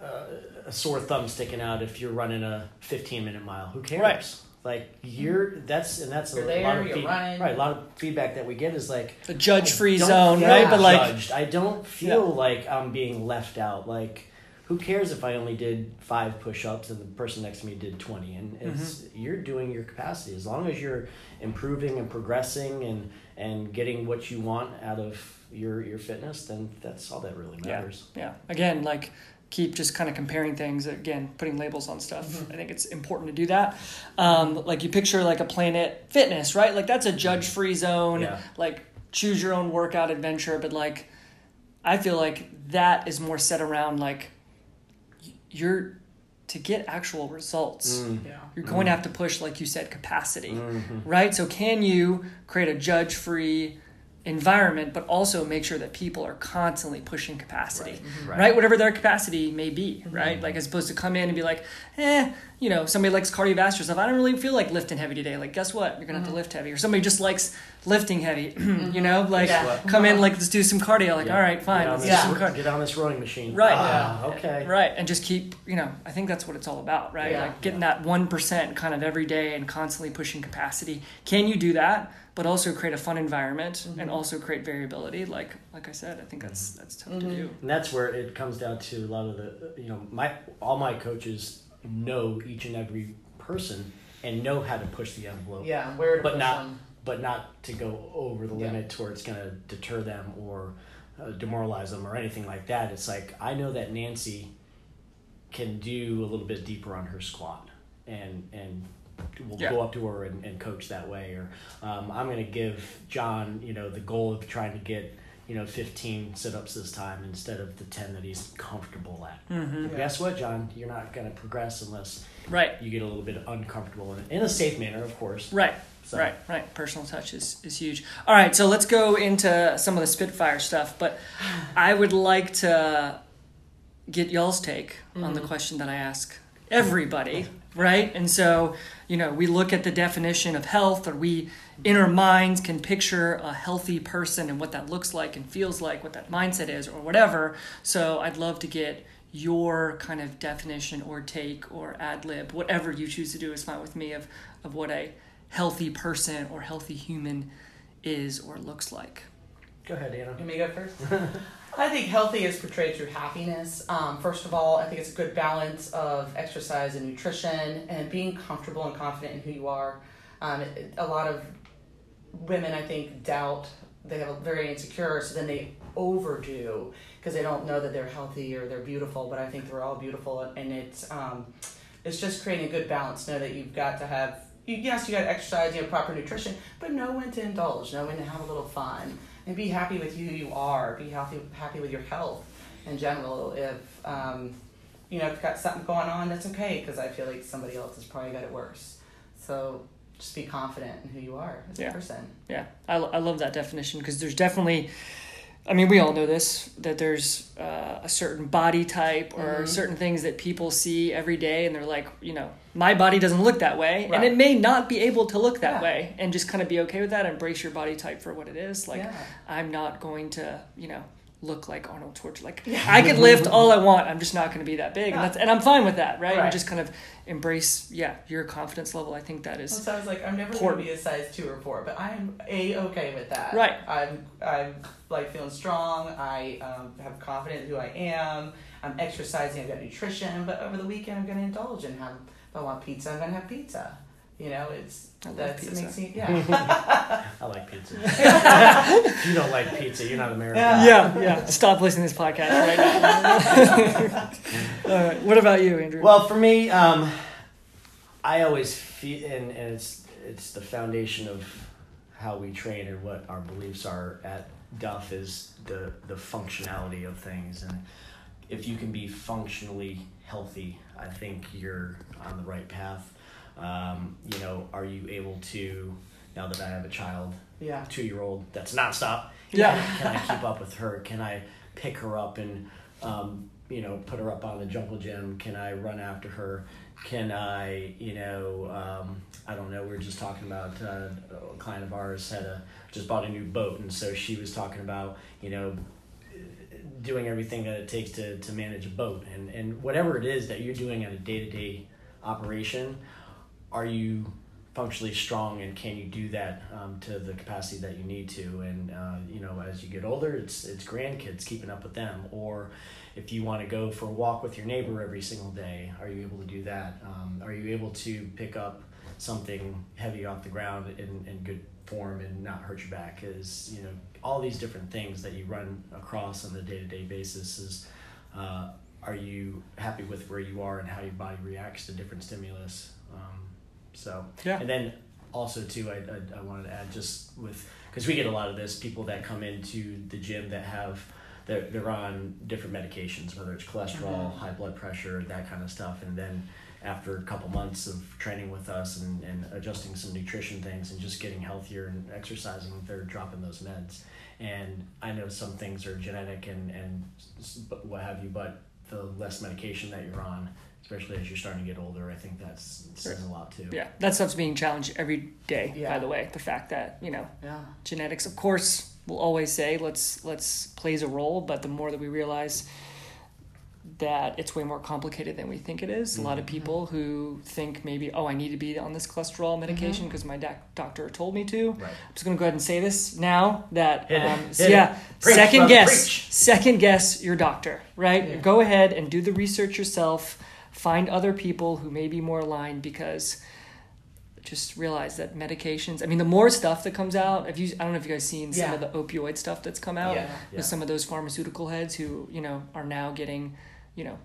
[SPEAKER 2] uh, a sore thumb sticking out if you're running a 15 minute mile who cares
[SPEAKER 1] Right.
[SPEAKER 2] like you're that's and that's
[SPEAKER 3] You're
[SPEAKER 2] a
[SPEAKER 3] there,
[SPEAKER 2] lot of
[SPEAKER 3] you're
[SPEAKER 2] feed-
[SPEAKER 3] running.
[SPEAKER 2] right a lot of feedback that we get is like
[SPEAKER 1] The judge-free zone,
[SPEAKER 2] feel
[SPEAKER 1] right? But like,
[SPEAKER 2] judged. I don't feel like I'm being left out. Like, who cares if I only did five push-ups and the person next to me did twenty? And it's
[SPEAKER 1] Mm-hmm.
[SPEAKER 2] you're doing your capacity as long as you're improving and progressing and and getting what you want out of your your fitness. Then that's all that really matters.
[SPEAKER 1] yeah, yeah. again, like keep just kind of comparing things. Again, putting labels on stuff.
[SPEAKER 2] Mm-hmm.
[SPEAKER 1] I think it's important to do that. Um, like you picture like a Planet Fitness, right? Like that's a judge-free zone.
[SPEAKER 2] Yeah.
[SPEAKER 1] Like choose your own workout adventure, but like I feel like that is more set around like you're to get actual results.
[SPEAKER 2] Mm.
[SPEAKER 3] Yeah.
[SPEAKER 1] You're going to have to push, like you said, capacity,
[SPEAKER 2] Mhm.
[SPEAKER 1] right? So, can you create a judge free environment, but also make sure that people are constantly pushing capacity,
[SPEAKER 2] Right.
[SPEAKER 1] right?
[SPEAKER 2] Right.
[SPEAKER 1] Whatever their capacity may be, right? Like, as opposed to come in and be like, eh, you know, somebody likes cardiovascular stuff. I don't really feel like lifting heavy today. Like, guess what? You're going to have to mm-hmm. lift heavy. Or somebody just likes lifting heavy, you know, mm-hmm. like
[SPEAKER 3] Yeah.
[SPEAKER 1] come in, like, let's do some cardio. Like,
[SPEAKER 2] Yeah.
[SPEAKER 1] all right, fine,
[SPEAKER 2] Get on,
[SPEAKER 1] let's
[SPEAKER 2] this,
[SPEAKER 3] Yeah.
[SPEAKER 2] get on this rowing machine.
[SPEAKER 1] Right.
[SPEAKER 2] Ah,
[SPEAKER 3] Yeah.
[SPEAKER 2] okay.
[SPEAKER 1] Right, and just keep, you know, I think that's what it's all about, right?
[SPEAKER 3] Yeah.
[SPEAKER 1] Like getting that 1% kind of every day and constantly pushing capacity. Can you do that, but also create a fun environment mm-hmm. and also create variability? Like like I said, I think that's that's tough to do.
[SPEAKER 2] And that's where it comes down to a lot of the, you know, my all my coaches know each and every person and know how to push the envelope.
[SPEAKER 3] Yeah. Where to
[SPEAKER 2] But
[SPEAKER 3] push
[SPEAKER 2] not-
[SPEAKER 3] them.
[SPEAKER 2] but not to go over the
[SPEAKER 3] Yeah.
[SPEAKER 2] limit to where it's going to deter them or uh, demoralize them or anything like that. It's like I know that Nancy can do a little bit deeper on her squat, and and we'll
[SPEAKER 1] Yeah.
[SPEAKER 2] go up to her and, and coach that way. Or um, I'm going to give John, you know, the goal of trying to get you know 15 sit-ups this time instead of the 10 that he's comfortable at.
[SPEAKER 1] Mm-hmm.
[SPEAKER 3] Yeah.
[SPEAKER 2] Guess what, John? You're not going to progress unless
[SPEAKER 1] Right,
[SPEAKER 2] you get a little bit uncomfortable in, in a safe manner, of course.
[SPEAKER 1] right,
[SPEAKER 2] So-
[SPEAKER 1] right, right. Personal touch is, is huge. All right, so let's go into some of the Spitfire stuff, but I would like to get y'all's take on the question that I ask everybody, right? And so, you know, we look at the definition of health, or we in our minds can picture a healthy person and what that looks like and feels like, what that mindset is, or whatever. So, I'd love to get your kind of definition or take or ad lib, whatever you choose to do is fine with me of, of what a healthy person or healthy human is or looks like.
[SPEAKER 2] Go ahead, Anna.
[SPEAKER 3] Let me go first. I think healthy is portrayed through happiness. Um, first of all, I think it's a good balance of exercise and nutrition and being comfortable and confident in who you are. Um, it- it- a lot of women, I think, doubt. They have a very insecure, so then they overdo because they don't know that they're healthy or they're beautiful. But I think they're all beautiful, and it's um, it's just creating a good balance. Know that you've got to have. Yes, you got to exercise, you have proper nutrition, but know when to indulge, know when to have a little fun, and be happy with who you are. Be happy happy with your health in general. If um, you know if you've got something going on, that's okay because I feel like somebody else has probably got it worse. So just be confident in who you are as
[SPEAKER 1] Yeah.
[SPEAKER 3] a person.
[SPEAKER 1] Yeah, I, I love that definition because there's definitely I mean, we all know this that there's uh, a certain body type or
[SPEAKER 3] Mm-hmm.
[SPEAKER 1] certain things that people see every day, and they're like, you know, my body doesn't look that way, and it may not be able to look that
[SPEAKER 3] Yeah.
[SPEAKER 1] way, and just kind of be okay with that. Embrace your body type for what it is. Like,
[SPEAKER 3] Yeah.
[SPEAKER 1] I'm not going to, you know. Look like Arnold Schwarzenegger. Like I could lift all I want. I'm just not going to be that big, and,
[SPEAKER 3] Yeah.
[SPEAKER 1] that's, and I'm fine with that, right? And
[SPEAKER 3] Right.
[SPEAKER 1] just kind of embrace, yeah, your confidence level. I think that is
[SPEAKER 3] So I was like, I'm never going to be a size two or four, but I'm a okay with that.
[SPEAKER 1] Right.
[SPEAKER 3] I'm I'm like feeling strong. I um, have confidence in who I am. I'm exercising. I've got nutrition. But over the weekend, I'm going to indulge and have. If I want pizza, I'm going to have pizza. You know, it's
[SPEAKER 1] I
[SPEAKER 3] that's it makes me yeah.
[SPEAKER 2] I like pizza. you don't like pizza, you're not American.
[SPEAKER 3] Yeah.
[SPEAKER 1] yeah, yeah. Stop listening to this podcast right now. All right. What about you, Andrew?
[SPEAKER 2] Well, for me, um, I always feel, and, and it's it's the foundation of how we train and what our beliefs are at Duff is the the functionality of things, and if you can be functionally healthy, I think you're on the right path. Um, you know, are you able to? Now that I have a child,
[SPEAKER 3] yeah.
[SPEAKER 2] two year old that's nonstop.
[SPEAKER 1] Yeah.
[SPEAKER 2] Can I keep up with her? Can I pick her up and um, you know put her up on the jungle gym? Can I run after her? Can I you know um, I don't know. We were just talking about uh, a client of ours had a just bought a new boat, and so she was talking about you know doing everything that it takes to, to manage a boat and, and whatever it is that you're doing at a day-to-day operation are you functionally strong and can you do that um, to the capacity that you need to? And uh, you know as you get older it's it's grandkids keeping up with them. Or if you want to go for a walk with your neighbor every single day are you able to do that? Um, are you able to pick up something heavy off the ground in, in good form and not hurt your back? Is you know all these different things that you run across on a day-to-day basis is uh, are you happy with where you are and how your body reacts to different stimulus so
[SPEAKER 1] Yeah.
[SPEAKER 2] and then also too I, I, I wanted to add just with because we get a lot of this people that come into the gym that have they're, they're on different medications whether it's cholesterol
[SPEAKER 3] Mhm.
[SPEAKER 2] high blood pressure that kind of stuff and then after a couple months of training with us and, and adjusting some nutrition things and just getting healthier and exercising they're dropping those meds and i know some things are genetic and, and but what have you but the less medication that you're on especially as you're starting to get older i think that's says a lot too
[SPEAKER 1] yeah, that stuff's being challenged every day. By the way, the fact that you know
[SPEAKER 3] Yeah.
[SPEAKER 1] genetics, of course, will always say let's let's plays a role, but the more that we realize that it's way more complicated than we think it is. A lot of
[SPEAKER 3] Mm-hmm.
[SPEAKER 1] people who think maybe, oh, I need to be on this cholesterol medication
[SPEAKER 3] Mm-hmm.
[SPEAKER 1] because my doc- doctor told me to.
[SPEAKER 2] right
[SPEAKER 1] I'm just gonna go ahead and say this now that um,
[SPEAKER 2] it.
[SPEAKER 1] yeah,
[SPEAKER 2] Preach,
[SPEAKER 1] second
[SPEAKER 2] brother,
[SPEAKER 1] guess,
[SPEAKER 2] preach.
[SPEAKER 1] second guess your doctor, right?
[SPEAKER 3] Yeah.
[SPEAKER 1] Go ahead and do the research yourself. Find other people who may be more aligned because just realize that medications. I mean, the more stuff that comes out. If you, I don't know if you guys seen some
[SPEAKER 3] Yeah.
[SPEAKER 1] of the opioid stuff that's come out
[SPEAKER 3] Yeah.
[SPEAKER 2] Yeah.
[SPEAKER 1] with some of those pharmaceutical heads who you know are now getting, you know,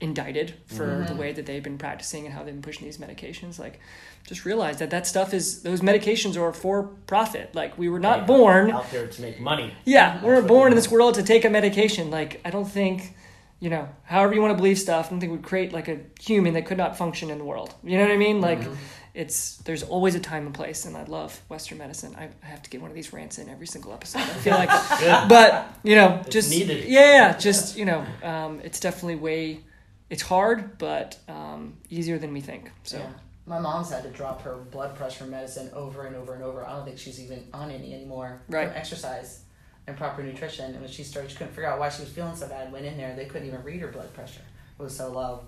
[SPEAKER 1] indicted for
[SPEAKER 3] Mm-hmm.
[SPEAKER 1] the way that they've been practicing and how they've been pushing these medications. Like, just realize that that stuff is those medications are for profit. Like, we were not born.
[SPEAKER 2] out there to make money
[SPEAKER 1] Yeah,
[SPEAKER 2] That's
[SPEAKER 1] we weren't born in this world to take a medication. Like, I don't think. You know, however you want to believe stuff, I don't think we'd create like a human that could not function in the world. You know what I mean? Like,
[SPEAKER 2] Mm-hmm.
[SPEAKER 1] it's there's always a time and place, and I love Western medicine. I, I have to get one of these rants in every single episode. I feel like
[SPEAKER 2] Good.
[SPEAKER 1] but you know
[SPEAKER 2] It's
[SPEAKER 1] just
[SPEAKER 2] needed.
[SPEAKER 1] yeah yeah just you know um, it's definitely way it's hard but um, easier than we think so
[SPEAKER 3] Yeah. My mom's had to drop her blood pressure medicine over and over and over. I don't think she's even on any anymore.
[SPEAKER 1] Right.
[SPEAKER 3] From exercise and proper nutrition. And when she started, she couldn't figure out why she was feeling so bad. Went in there, they couldn't even read her blood pressure. It was so low.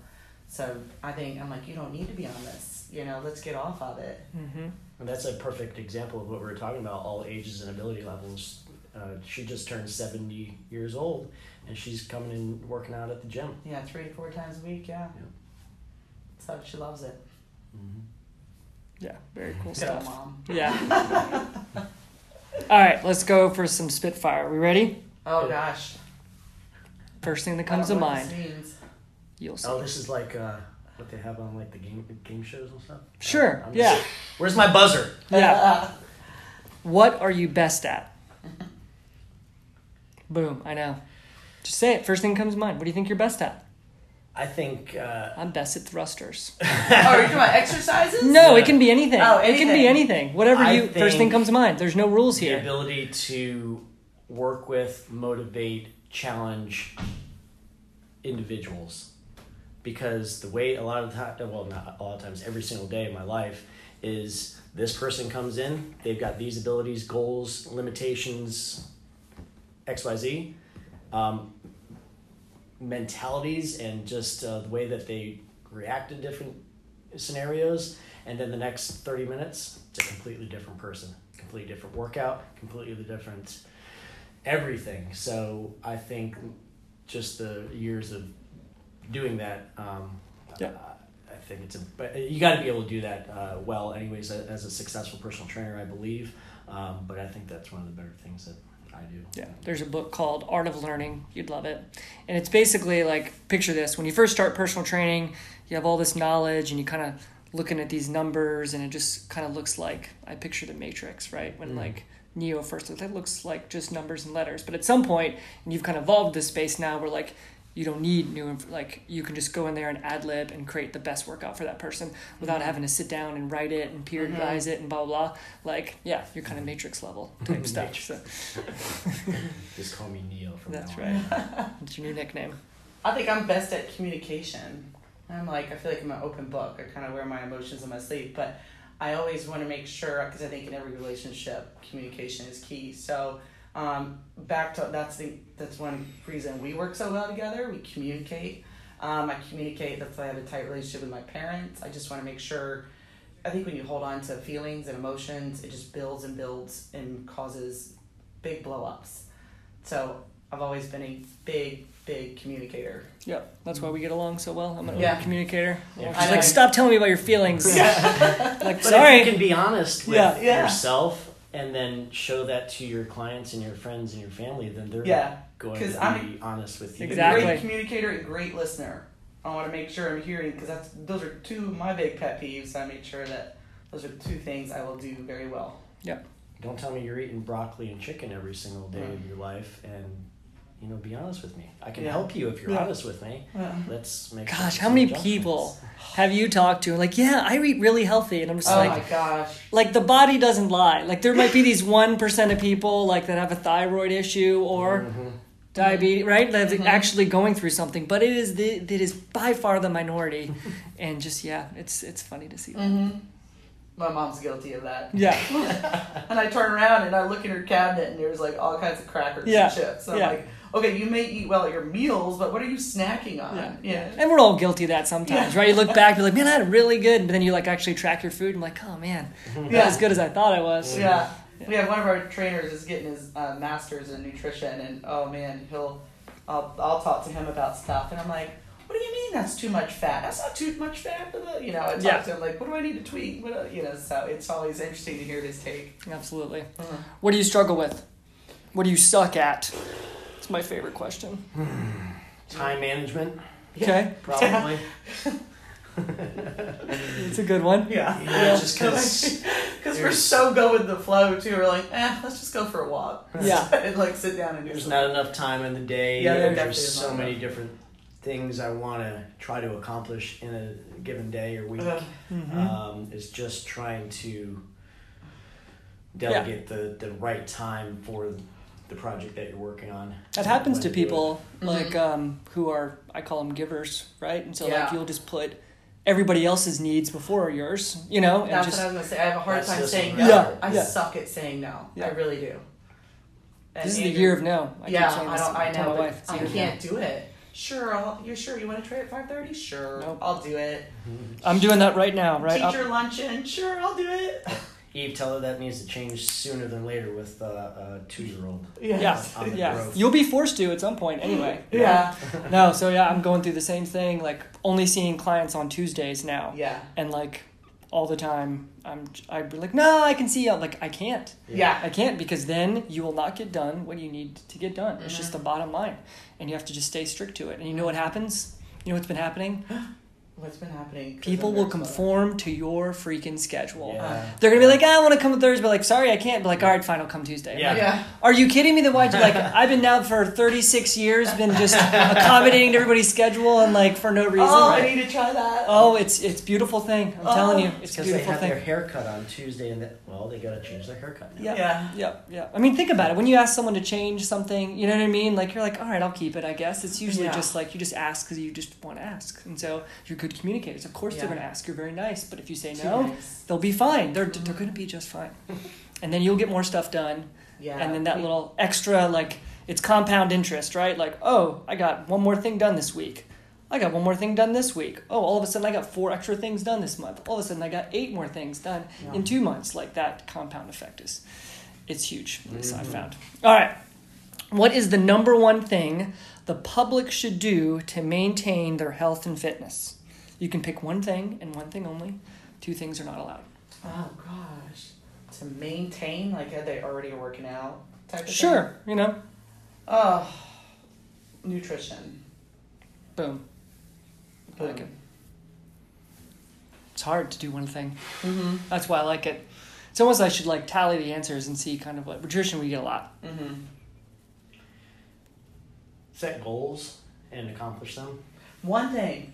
[SPEAKER 3] So I think I'm like, you don't need to be on this. You know, let's get off of it.
[SPEAKER 1] hmm
[SPEAKER 2] And that's a perfect example of what we were talking about all ages and ability levels. Uh, she just turned 70 years old and she's coming and working out at the gym.
[SPEAKER 3] Yeah, three to four times a week. Yeah.
[SPEAKER 2] Yeah.
[SPEAKER 3] So she loves it.
[SPEAKER 1] yeah very cool
[SPEAKER 3] Good old
[SPEAKER 1] stuff
[SPEAKER 3] mom.
[SPEAKER 1] yeah all right let's go for some spitfire. Are we ready?
[SPEAKER 3] Oh gosh.
[SPEAKER 1] first thing that comes to
[SPEAKER 3] don't know what
[SPEAKER 1] mind. you'll see.
[SPEAKER 2] Oh, this is like uh, what they have on like the game game shows and stuff.
[SPEAKER 1] sure
[SPEAKER 2] I'm
[SPEAKER 1] yeah.
[SPEAKER 2] just- Where's my buzzer?
[SPEAKER 1] yeah. What are you best at? Boom i know. Just say it. First thing comes to mind. What do you think you're best at
[SPEAKER 2] I think uh,
[SPEAKER 1] i'm best at thrusters
[SPEAKER 3] oh, are you talking about exercises?
[SPEAKER 1] No, it can be anything.
[SPEAKER 3] Oh,
[SPEAKER 1] It can be
[SPEAKER 3] anything.
[SPEAKER 1] anything. Whatever
[SPEAKER 2] I
[SPEAKER 1] you first thing comes to mind. There's no rules
[SPEAKER 2] the
[SPEAKER 1] here.
[SPEAKER 2] ability to work with, motivate, challenge individuals because the way a lot of the time well not a lot of times every single day of my life is this person comes in they've got these abilities goals limitations xyz um, mentalities and just uh, the way that they react to different scenarios and then the next 30 minutes it's a completely different person completely different workout completely different everything so i think just the years of doing that um,
[SPEAKER 1] Yeah.
[SPEAKER 2] I, I think it's a but you got to be able to do that uh, well anyways as a successful personal trainer i believe um, but i think that's one of the better things that i do
[SPEAKER 1] Yeah, there's a book called Art of Learning. You'd love it. And it's basically like picture this when you first start personal training, you have all this knowledge and you kind of looking at these numbers and it just kind of looks like I picture the matrix, right? When
[SPEAKER 2] Mm.
[SPEAKER 1] like Neo first looked, that looks like just numbers and letters. But at some point, and you've kind of evolved this space now where like you don't need new like you can just go in there and ad lib and create the best workout for that person without mm-hmm. having to sit down and write it and periodize mm-hmm. it and blah blah blah. Like yeah, you're kind of mm-hmm. matrix level type stuff. So
[SPEAKER 2] just call me neil from
[SPEAKER 1] that's
[SPEAKER 2] now on.
[SPEAKER 1] right. That's your new nickname.
[SPEAKER 3] I think I'm best at communication. I'm like, I feel like I'm an open book. I kind of wear my emotions on my sleeve, but I always want to make sure because I think in every relationship, communication is key. So, um, back to that's the that's one reason we work so well together. We communicate. Um, I communicate. That's why I have a tight relationship with my parents. I just want to make sure. I think when you hold on to feelings and emotions, it just builds and builds and causes big blow ups. So I've always been a big, big communicator.
[SPEAKER 1] Yep, that's why we get along so well. I'm an
[SPEAKER 3] Yeah.
[SPEAKER 1] communicator.
[SPEAKER 2] Yeah.
[SPEAKER 1] She's like, stop telling me about your feelings. like,
[SPEAKER 2] But
[SPEAKER 1] sorry.
[SPEAKER 2] if you can be honest with
[SPEAKER 1] Yeah.
[SPEAKER 3] Yeah.
[SPEAKER 2] yourself and then show that to your clients and your friends and your family, then they're
[SPEAKER 3] Yeah,
[SPEAKER 2] going
[SPEAKER 3] 'Cause
[SPEAKER 2] to
[SPEAKER 3] I'm-
[SPEAKER 2] be honest with you.
[SPEAKER 1] Exactly.
[SPEAKER 3] A great communicator, and great listener. I want to make sure I'm hearing because that's those are two of my big pet peeves. I make sure that those are two things I will do very well. Yep.
[SPEAKER 2] Don't tell me you're eating broccoli and chicken every single day
[SPEAKER 3] Right.
[SPEAKER 2] of your life, and you know, be honest with me. I can
[SPEAKER 3] Yeah.
[SPEAKER 2] help you if you're
[SPEAKER 1] Yeah.
[SPEAKER 2] honest with me. Let's make.
[SPEAKER 1] Gosh, how many
[SPEAKER 2] adjustments.
[SPEAKER 1] people have you talked to? Like, yeah, I eat really healthy, and I'm just
[SPEAKER 3] Oh
[SPEAKER 1] like,
[SPEAKER 3] my gosh.
[SPEAKER 1] like the body doesn't lie. Like there might be these one percent of people like that have a thyroid issue or
[SPEAKER 2] Mhm.
[SPEAKER 1] diabetes, right? That's
[SPEAKER 3] Mhm.
[SPEAKER 1] actually going through something, but it is the it is by far the minority, and just yeah, it's it's funny to see. That.
[SPEAKER 3] Mm-hmm. My mom's guilty of that.
[SPEAKER 1] Yeah,
[SPEAKER 3] And I turn around and I look in her cabinet and there's like all kinds of crackers
[SPEAKER 1] Yeah.
[SPEAKER 3] and chips. So
[SPEAKER 1] Yeah.
[SPEAKER 3] I'm like, okay, you may eat well at your meals, but what are you snacking on?
[SPEAKER 1] Yeah.
[SPEAKER 3] Yeah.
[SPEAKER 1] and we're all guilty of that sometimes,
[SPEAKER 3] Yeah.
[SPEAKER 1] right? You look back, you're like, man, I had really good, but then you like actually track your food, and like, oh man, not
[SPEAKER 3] Yeah.
[SPEAKER 1] as good as I thought I was.
[SPEAKER 3] Yeah. We have one of our trainers is getting his uh, master's in nutrition, and oh man, he'll, I'll, I'll talk to him about stuff, and I'm like, what do you mean that's too much fat? That's not too much fat, blah, blah," you know. I talk
[SPEAKER 1] Yeah.
[SPEAKER 3] to him like, what do I need to tweak? What, do- you know, so it's always interesting to hear his take.
[SPEAKER 1] Absolutely.
[SPEAKER 3] Uh-huh.
[SPEAKER 1] What do you struggle with? What do you suck at? It's my favorite question.
[SPEAKER 2] Time management,
[SPEAKER 1] Okay,
[SPEAKER 2] probably.
[SPEAKER 1] it's a good one.
[SPEAKER 3] Yeah.
[SPEAKER 2] yeah, just because.
[SPEAKER 3] Because we're so go with the flow too. We're like, eh, let's just go for a walk.
[SPEAKER 1] Yeah.
[SPEAKER 3] and like sit down and do
[SPEAKER 2] There's
[SPEAKER 3] something.
[SPEAKER 2] not enough time in the day.
[SPEAKER 3] Yeah, there definitely
[SPEAKER 2] there's
[SPEAKER 3] is
[SPEAKER 2] so
[SPEAKER 3] not
[SPEAKER 2] many
[SPEAKER 3] enough.
[SPEAKER 2] different things I want to try to accomplish in a given day or week.
[SPEAKER 3] Uh,
[SPEAKER 1] Mhm.
[SPEAKER 2] um, is just trying to delegate the, the right time for the project that you're working on.
[SPEAKER 1] That happens
[SPEAKER 2] When
[SPEAKER 1] to
[SPEAKER 2] do
[SPEAKER 1] people
[SPEAKER 3] Mhm.
[SPEAKER 1] like um, who are I call them givers, right? And so like you'll just put everybody else's needs before yours, you know, and
[SPEAKER 3] That's
[SPEAKER 1] just
[SPEAKER 3] what I was gonna say. I have a hard time saying no.
[SPEAKER 1] Yeah,
[SPEAKER 3] I
[SPEAKER 1] yeah.
[SPEAKER 3] suck at saying no.
[SPEAKER 1] Yeah.
[SPEAKER 3] I really do. And
[SPEAKER 1] this is the year of no. I
[SPEAKER 3] yeah,
[SPEAKER 1] keep
[SPEAKER 3] I don't. I know, but
[SPEAKER 1] wife.
[SPEAKER 3] I
[SPEAKER 1] year of no.
[SPEAKER 3] can't do it. Sure, I'll, you're sure you want to try at five thirty? Sure,
[SPEAKER 1] Nope.
[SPEAKER 3] I'll do it.
[SPEAKER 1] I'm doing that right now, right? Up-
[SPEAKER 3] Teacher luncheon? Sure, I'll do it.
[SPEAKER 2] Eve, tell her that needs to change sooner than later with uh, a two year old.
[SPEAKER 1] yeah,
[SPEAKER 2] On
[SPEAKER 1] yeah.
[SPEAKER 2] growth.
[SPEAKER 1] You'll be forced to at some point anyway.
[SPEAKER 3] Yeah,
[SPEAKER 1] No, so yeah, I'm going through the same thing. Like only seeing clients on Tuesdays now,
[SPEAKER 3] yeah,
[SPEAKER 1] and like all the time, I'm I'd be like, no, I can see you. Like I can't.
[SPEAKER 3] yeah.
[SPEAKER 1] I can't because then you will not get done what you need to get done. It's just the bottom line, and you have to just stay strict to it. And you know what happens? You know what's been happening?
[SPEAKER 3] What's been happening? 'Cause
[SPEAKER 1] People will
[SPEAKER 3] nervous about
[SPEAKER 1] conform to your freaking schedule.
[SPEAKER 2] Yeah.
[SPEAKER 1] They're gonna be like, "Ah, I want to come Thursday, but like, sorry, I can't. But like, all right, fine, I'll come Tuesday.
[SPEAKER 2] Yeah.
[SPEAKER 1] like,
[SPEAKER 3] Yeah.
[SPEAKER 1] Are you kidding me? Then why'd you like? I've been now for 36 years, been just accommodating to everybody's schedule and like for no reason.
[SPEAKER 3] Oh, I need to try that.
[SPEAKER 1] Oh, it's it's beautiful thing. I'm
[SPEAKER 3] Oh.
[SPEAKER 1] telling you, it's a
[SPEAKER 2] Because they have
[SPEAKER 1] thing.
[SPEAKER 2] their haircut on Tuesday, and that well, they gotta change their haircut now.
[SPEAKER 1] Yeah.
[SPEAKER 3] Yeah.
[SPEAKER 1] Yeah, yeah. I mean, think about it. When you ask someone to change something, you know what I mean? Like, you're like, all right, I'll keep it, I guess. It's usually
[SPEAKER 3] Yeah.
[SPEAKER 1] just like you just ask because you just want to ask. And so you're good communicators. Of course, they're going to ask. You're very nice. But if you say
[SPEAKER 3] Too
[SPEAKER 1] no,
[SPEAKER 3] nice.
[SPEAKER 1] they'll be fine. They're, mm-hmm. they're going to be just fine. And then you'll get more stuff done.
[SPEAKER 3] Yeah.
[SPEAKER 1] And then that
[SPEAKER 3] We-
[SPEAKER 1] little extra, like, it's compound interest, right? Like, oh, I got one more thing done this week. I got one more thing done this week. Oh, all of a sudden I got four extra things done this month. All of a sudden I got eight more things done
[SPEAKER 3] Yeah.
[SPEAKER 1] in two months. Like that compound effect is, it's huge. This I
[SPEAKER 2] mm-hmm.
[SPEAKER 1] found. All right, what is the number one thing the public should do to maintain their health and fitness? You can pick one thing and one thing only. Two things are not allowed.
[SPEAKER 3] Oh gosh. To maintain, like, are they already working out? Type of thing?
[SPEAKER 1] Sure, you know,
[SPEAKER 3] Oh, nutrition.
[SPEAKER 1] boom. I like it. It's hard to do one thing.
[SPEAKER 3] Mm-hmm.
[SPEAKER 1] That's why I like it. It's almost like I should like tally the answers and see kind of what nutrition we get a lot.
[SPEAKER 3] Mm-hmm.
[SPEAKER 2] Set goals and accomplish them.
[SPEAKER 3] One thing.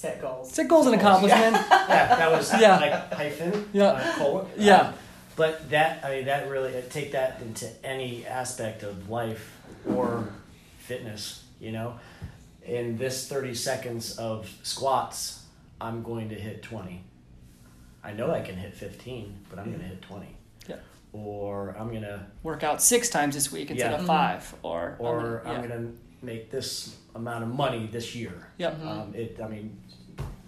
[SPEAKER 3] Set goals.
[SPEAKER 1] Set goals and accomplishment.
[SPEAKER 2] Yeah, that was
[SPEAKER 1] Yeah.
[SPEAKER 2] like hyphen.
[SPEAKER 1] Yeah.
[SPEAKER 2] Uh, colon.
[SPEAKER 1] Yeah.
[SPEAKER 2] Um, but that I mean that really uh, take that into any aspect of life or fitness. You know, in this thirty seconds of squats, I'm going to hit twenty. I know I can hit fifteen, but I'm going to hit twenty.
[SPEAKER 1] Yeah.
[SPEAKER 2] Or I'm gonna
[SPEAKER 1] Work out six times this week instead
[SPEAKER 2] Yeah.
[SPEAKER 1] of
[SPEAKER 3] Mhm.
[SPEAKER 1] five. Or
[SPEAKER 2] or
[SPEAKER 1] I mean,
[SPEAKER 2] I'm
[SPEAKER 1] yeah.
[SPEAKER 2] gonna make this amount of money this year.
[SPEAKER 1] Yep.
[SPEAKER 3] Mhm.
[SPEAKER 2] Um, it, I mean,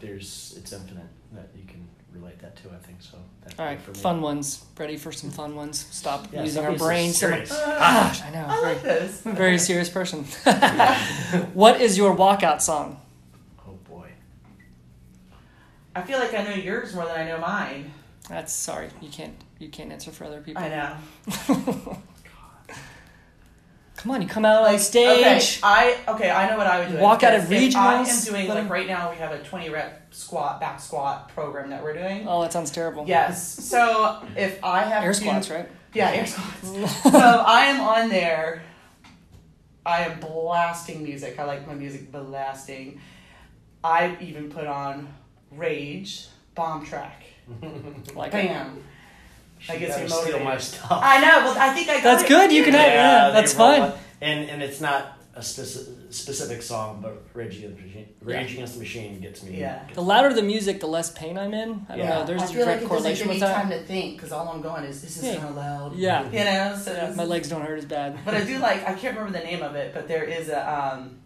[SPEAKER 2] there's it's infinite that you can relate that to. I think so. That,
[SPEAKER 1] All right, fun ones. Ready for some fun ones? Stop
[SPEAKER 2] Yeah,
[SPEAKER 1] using our brains. so much.
[SPEAKER 2] serious.
[SPEAKER 1] Gosh, I know.
[SPEAKER 3] I
[SPEAKER 1] very,
[SPEAKER 3] like this.
[SPEAKER 1] I'm a very serious person. what is your walkout song?
[SPEAKER 2] Oh boy.
[SPEAKER 3] I feel like I know yours more than I know mine.
[SPEAKER 1] That's sorry. You can't. You can't answer for other people.
[SPEAKER 3] I know.
[SPEAKER 1] Come on, you come out on
[SPEAKER 3] Like,
[SPEAKER 1] stage.
[SPEAKER 3] Okay, I okay. I know what I would do.
[SPEAKER 1] Walk out of
[SPEAKER 3] If I am doing
[SPEAKER 1] let
[SPEAKER 3] like
[SPEAKER 1] 'em-
[SPEAKER 3] right now. We have a twenty rep squat back squat program that we're doing.
[SPEAKER 1] Oh, that sounds terrible.
[SPEAKER 3] Yes. So if I have
[SPEAKER 1] Air
[SPEAKER 3] to,
[SPEAKER 1] squats, right?
[SPEAKER 3] Yeah, air squats. so I am on there. I am blasting music. I like my music blasting. I even put on Rage bomb track.
[SPEAKER 1] Like it.
[SPEAKER 3] Bam.
[SPEAKER 2] She
[SPEAKER 3] That gets
[SPEAKER 2] gotta
[SPEAKER 3] me
[SPEAKER 2] steal my stuff.
[SPEAKER 3] I know. Well, I think I got it.
[SPEAKER 1] That's
[SPEAKER 3] it.
[SPEAKER 1] good, you can have- yeah, that's fine.
[SPEAKER 2] it. And and it's not a speci- specific song, but Rage Against the Machine. Rage
[SPEAKER 1] Yeah.
[SPEAKER 2] Against the Machine gets me.
[SPEAKER 3] Yeah.
[SPEAKER 2] gets
[SPEAKER 1] The louder the music, the less pain I'm in. I don't
[SPEAKER 2] Yeah.
[SPEAKER 1] know. There's
[SPEAKER 3] I
[SPEAKER 1] a
[SPEAKER 3] feel like
[SPEAKER 1] direct
[SPEAKER 3] it doesn't
[SPEAKER 1] correlation with that.
[SPEAKER 3] time to think because all I'm going is this is
[SPEAKER 1] Yeah.
[SPEAKER 3] so loud.
[SPEAKER 1] Yeah.
[SPEAKER 3] You know. So
[SPEAKER 1] Yeah, my legs don't hurt as bad.
[SPEAKER 3] But I do like. I can't remember the name of it, but there is a um,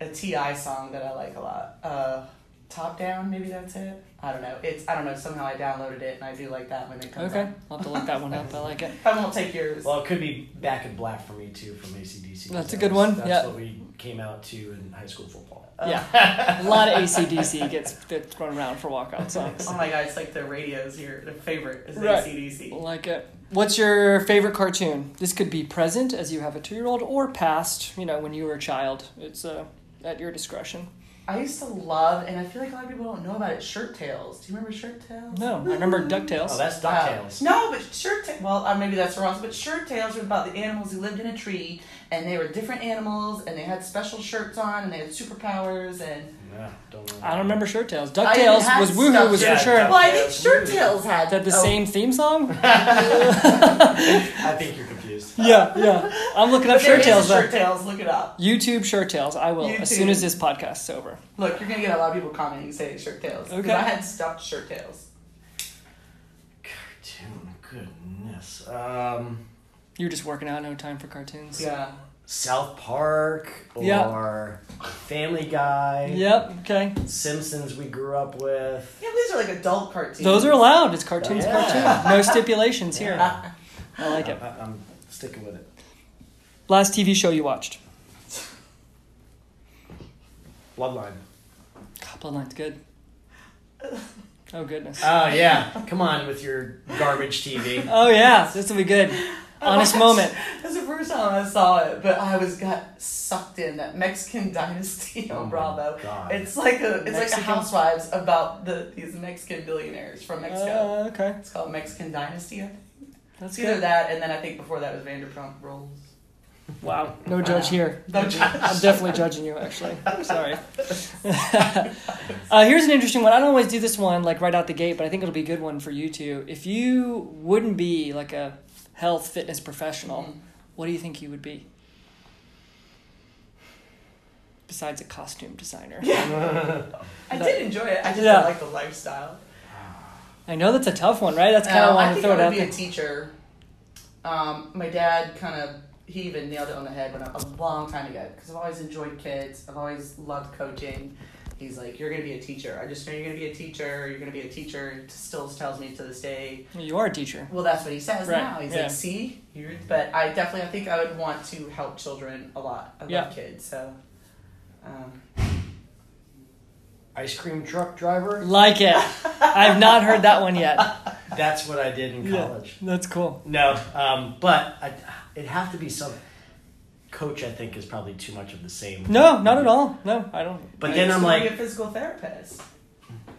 [SPEAKER 3] a T.I. song that I like a lot. Uh, Top down, maybe that's it. I don't know. It's I don't know. Somehow I downloaded it and I do like that when it comes
[SPEAKER 1] Okay,
[SPEAKER 3] on.
[SPEAKER 1] I'll have to look that one up. I like it.
[SPEAKER 3] I won't take yours.
[SPEAKER 2] Well, it could be Back in Black for me too from ACDC.
[SPEAKER 1] That's a
[SPEAKER 2] That
[SPEAKER 1] good
[SPEAKER 2] was-
[SPEAKER 1] one,
[SPEAKER 2] That's
[SPEAKER 1] yeah.
[SPEAKER 2] what we came out to in high school football.
[SPEAKER 1] Yeah, a lot of ACDC gets gets thrown around for walkout songs.
[SPEAKER 3] oh my god, it's like the radio's here. The favorite is
[SPEAKER 1] Right.
[SPEAKER 3] ACDC.
[SPEAKER 1] Like it. What's your favorite cartoon? This could be present as you have a two year old, or past. You know, when you were a child. It's uh, at your discretion.
[SPEAKER 3] I used to love, and I feel like a lot of people don't know about it. Shirt Tales. Do you remember Shirt Tales?
[SPEAKER 1] No, I remember Ducktales.
[SPEAKER 2] Oh, that's
[SPEAKER 3] Uh,
[SPEAKER 2] Ducktales.
[SPEAKER 3] no, but shirt. Ta- well, uh, maybe that's wrong. But shirt tales were about the animals who lived in a tree, and they were different animals, and they had special shirts on, and they had superpowers, and
[SPEAKER 2] Yeah, don't know.
[SPEAKER 1] I don't remember Shirt Tales.
[SPEAKER 3] I even
[SPEAKER 1] Ducktales was Woohoo
[SPEAKER 3] stuff-
[SPEAKER 1] was
[SPEAKER 2] Yeah,
[SPEAKER 1] for sure.
[SPEAKER 3] Well, I think
[SPEAKER 2] Ducktales.
[SPEAKER 3] shirt tales had
[SPEAKER 1] That the
[SPEAKER 3] oh,
[SPEAKER 1] same theme song?
[SPEAKER 2] I think you're confused.
[SPEAKER 1] yeah, yeah. I'm looking up
[SPEAKER 3] But there
[SPEAKER 1] Shirt
[SPEAKER 3] is
[SPEAKER 1] Tales.
[SPEAKER 3] a
[SPEAKER 1] though.
[SPEAKER 3] shirt tales. Look it up.
[SPEAKER 1] YouTube Shirt tales. I will as soon as this podcast's over.
[SPEAKER 3] Look, you're gonna get a lot of people commenting saying shirt tales. 'Cause
[SPEAKER 1] Okay.
[SPEAKER 3] I had stuffed shirt tales.
[SPEAKER 2] Cartoon, goodness. Um,
[SPEAKER 1] You're just working out, no time for cartoons.
[SPEAKER 3] Yeah.
[SPEAKER 2] South Park
[SPEAKER 1] Yeah.
[SPEAKER 2] or Family Guy.
[SPEAKER 1] Yep. Okay.
[SPEAKER 2] Simpsons we grew up with.
[SPEAKER 3] Yeah, these are like adult cartoons.
[SPEAKER 1] Those are allowed. It's cartoons.
[SPEAKER 2] Yeah.
[SPEAKER 1] Cartoon. No stipulations here. I like it.
[SPEAKER 2] I, I'm sticking with it.
[SPEAKER 1] Last TV show you watched?
[SPEAKER 2] Bloodline.
[SPEAKER 1] God, Bloodline's good. Oh goodness.
[SPEAKER 2] Oh yeah, come on with your garbage TV.
[SPEAKER 1] Oh yeah, this will be good. Honest moment.
[SPEAKER 3] That's the first time I saw it, but I was got sucked in that Mexican Dynasty on
[SPEAKER 2] my
[SPEAKER 3] Bravo.
[SPEAKER 2] God.
[SPEAKER 3] It's like a it's
[SPEAKER 1] Mexican-
[SPEAKER 3] like a Housewives about the these Mexican billionaires from Mexico.
[SPEAKER 1] Uh, okay,
[SPEAKER 3] it's called Mexican Dynasty. I think.
[SPEAKER 1] That's
[SPEAKER 3] It's either
[SPEAKER 1] good.
[SPEAKER 3] that, and then I think before that was Vanderpump Rules.
[SPEAKER 1] Wow, no judge here.
[SPEAKER 3] No judge.
[SPEAKER 1] I'm definitely judging you, actually. I'm Sorry. uh, here's an interesting one. I don't always do this one like right out the gate, but I think it'll be a good one for you too. If you wouldn't be like a health fitness professional,
[SPEAKER 3] Mhm.
[SPEAKER 1] what do you think you would be? Besides a costume designer. Yeah.
[SPEAKER 3] I did enjoy it. I just
[SPEAKER 1] Yeah.
[SPEAKER 3] like the lifestyle.
[SPEAKER 1] I know that's a tough one, right? That's kind of
[SPEAKER 3] Um,
[SPEAKER 1] why
[SPEAKER 3] I
[SPEAKER 1] I
[SPEAKER 3] think
[SPEAKER 1] throw
[SPEAKER 3] I
[SPEAKER 1] it
[SPEAKER 3] would
[SPEAKER 1] out
[SPEAKER 3] be a teacher. Um, my dad kind of he even nailed it on the head when I, a long time ago because I've always enjoyed kids. I've always loved coaching. He's like, "You're gonna be a teacher. I just know you're gonna be a teacher. You're gonna be a teacher." It still tells me to this day.
[SPEAKER 1] You are a teacher.
[SPEAKER 3] Well, that's what he says
[SPEAKER 1] Right,
[SPEAKER 3] now. He's
[SPEAKER 1] yeah.
[SPEAKER 3] like, "See, you're." But I definitely, I think I would want to help children a lot. I love
[SPEAKER 1] Yeah.
[SPEAKER 3] kids, so. Um,
[SPEAKER 2] Ice cream truck driver.
[SPEAKER 1] Like it. I've not heard that one yet.
[SPEAKER 2] That's what I did in
[SPEAKER 1] Yeah.
[SPEAKER 2] college.
[SPEAKER 1] That's cool.
[SPEAKER 2] No, um, but I, it'd have to be some. Coach, I think, is probably too much of the same.
[SPEAKER 1] No, not at all. No, I don't.
[SPEAKER 2] But
[SPEAKER 3] I
[SPEAKER 2] then
[SPEAKER 3] used
[SPEAKER 2] I'm
[SPEAKER 3] to be
[SPEAKER 2] like,
[SPEAKER 3] a physical therapist.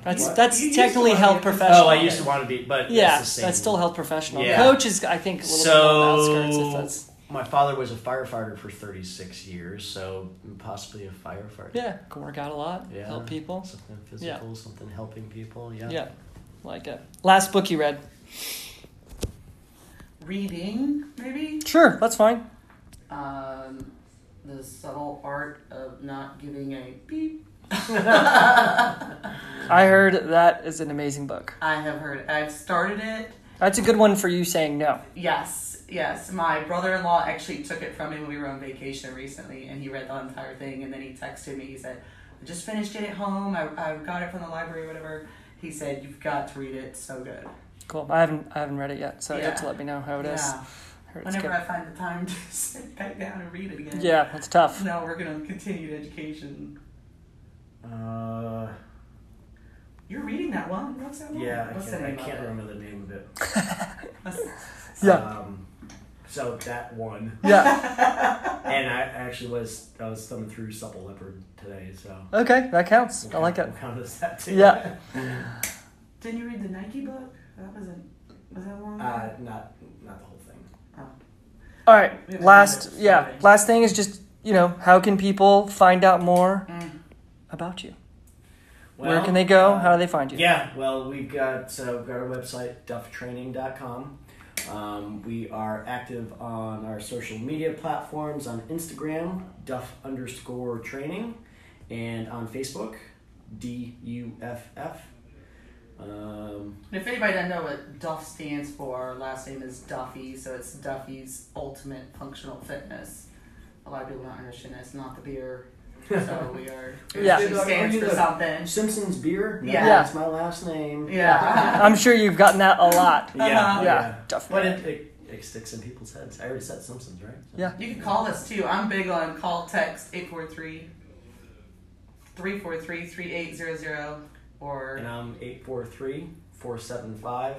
[SPEAKER 1] That's
[SPEAKER 2] What?
[SPEAKER 1] that's
[SPEAKER 3] You
[SPEAKER 1] technically
[SPEAKER 3] wanna
[SPEAKER 1] health professional.
[SPEAKER 2] oh, I used to want to be, but
[SPEAKER 1] Yeah,
[SPEAKER 2] it's the same.
[SPEAKER 1] that's still health professional.
[SPEAKER 2] Yeah.
[SPEAKER 1] Coach is, I think, a little bit on the outskirts. If
[SPEAKER 2] So
[SPEAKER 1] that's
[SPEAKER 2] my father was a firefighter for 36 years, so possibly a firefighter.
[SPEAKER 1] yeah, can work out a lot,
[SPEAKER 2] Yeah.
[SPEAKER 1] help people.
[SPEAKER 2] Something physical, something helping people. Yeah.
[SPEAKER 1] Yeah, like it. Last book you read?
[SPEAKER 3] Reading, maybe.
[SPEAKER 1] Sure, that's fine.
[SPEAKER 3] Um, the subtle art of not giving a beep.
[SPEAKER 1] I heard that is an amazing book.
[SPEAKER 3] I have heard. I've started it.
[SPEAKER 1] That's a good one for you saying no.
[SPEAKER 3] Yes, yes. My brother-in-law actually took it from me when we were on vacation recently, and he read the entire thing. And then he texted me. He said, "I just finished it at home. I, I got it from the library, or whatever." He said, "You've got to read it. It's so good."
[SPEAKER 1] Cool. I haven't I haven't read it yet, so you have to let me know how it is.
[SPEAKER 3] Yeah.
[SPEAKER 1] I heard
[SPEAKER 3] Whenever
[SPEAKER 1] good.
[SPEAKER 3] I find the time to sit back down and read it again.
[SPEAKER 1] Yeah, that's tough.
[SPEAKER 3] No, we're gonna continue education.
[SPEAKER 2] Uh,
[SPEAKER 3] You're reading that one. What's that one?
[SPEAKER 2] yeah, I can't, I can't remember the name of it.
[SPEAKER 1] Yeah.
[SPEAKER 2] Um, so that one,
[SPEAKER 1] Yeah.
[SPEAKER 2] and I actually was I was thumbing through Supple Leopard today, so
[SPEAKER 1] Okay, that counts. I
[SPEAKER 2] we'll
[SPEAKER 1] like
[SPEAKER 2] count-
[SPEAKER 1] it.
[SPEAKER 2] we'll count as that too.
[SPEAKER 1] Yeah.
[SPEAKER 3] Didn't you read the Nike book? That wasn't. Was that long?
[SPEAKER 2] Uh, not not the whole thing.
[SPEAKER 1] All right. Last yeah,
[SPEAKER 3] Friday.
[SPEAKER 1] last thing is just, you know, how can people find out more
[SPEAKER 3] Mm.
[SPEAKER 1] about you?
[SPEAKER 2] Well,
[SPEAKER 1] Where can they go?
[SPEAKER 2] uh,
[SPEAKER 1] How do they find you?
[SPEAKER 2] Yeah, well, we've got, uh, we've got our website, dufftraining.com. Um, we are active on our social media platforms on Instagram, duff underscore training, and on Facebook, D U F F. Um,
[SPEAKER 3] if anybody doesn't know what Duff stands for, our last name is Duffy, so it's Duffy's Ultimate Functional Fitness. A lot of people don't understand that. It's not the beer. So we are. It
[SPEAKER 1] Yeah.
[SPEAKER 3] actually stands for something.
[SPEAKER 2] Simpsons Beer? No,
[SPEAKER 3] Yeah.
[SPEAKER 2] That's my last name.
[SPEAKER 3] Yeah.
[SPEAKER 1] I'm sure you've gotten that a lot.
[SPEAKER 2] Yeah.
[SPEAKER 3] Uh-huh.
[SPEAKER 1] Yeah, definitely.
[SPEAKER 2] But it, it, it sticks in people's heads. I already said Simpsons, right? So-
[SPEAKER 1] Yeah.
[SPEAKER 3] You can call us too. I'm big on call text 843 343 3800 or.
[SPEAKER 2] And I'm 843 475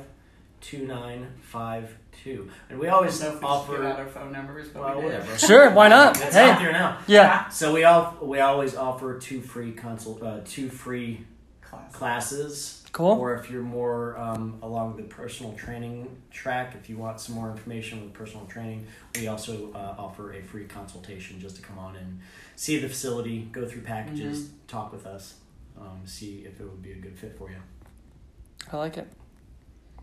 [SPEAKER 2] 2952. And we always
[SPEAKER 3] I don't know if we should give out
[SPEAKER 2] offer.
[SPEAKER 3] our phone numbers, but
[SPEAKER 2] Well,
[SPEAKER 3] we
[SPEAKER 2] whatever.
[SPEAKER 1] Sure, why not?
[SPEAKER 2] It's out there now.
[SPEAKER 1] Yeah.
[SPEAKER 2] So we all we always offer two free consult uh, two free
[SPEAKER 3] Class.
[SPEAKER 1] Oh.
[SPEAKER 2] classes.
[SPEAKER 1] Cool.
[SPEAKER 2] Or if you're more um, along the personal training track, if you want some more information with personal training, we also uh, offer a free consultation just to come on and see the facility, go through packages,
[SPEAKER 1] Mm-hmm.
[SPEAKER 2] talk with us, um, see if it would be a good fit for you.
[SPEAKER 1] I like it.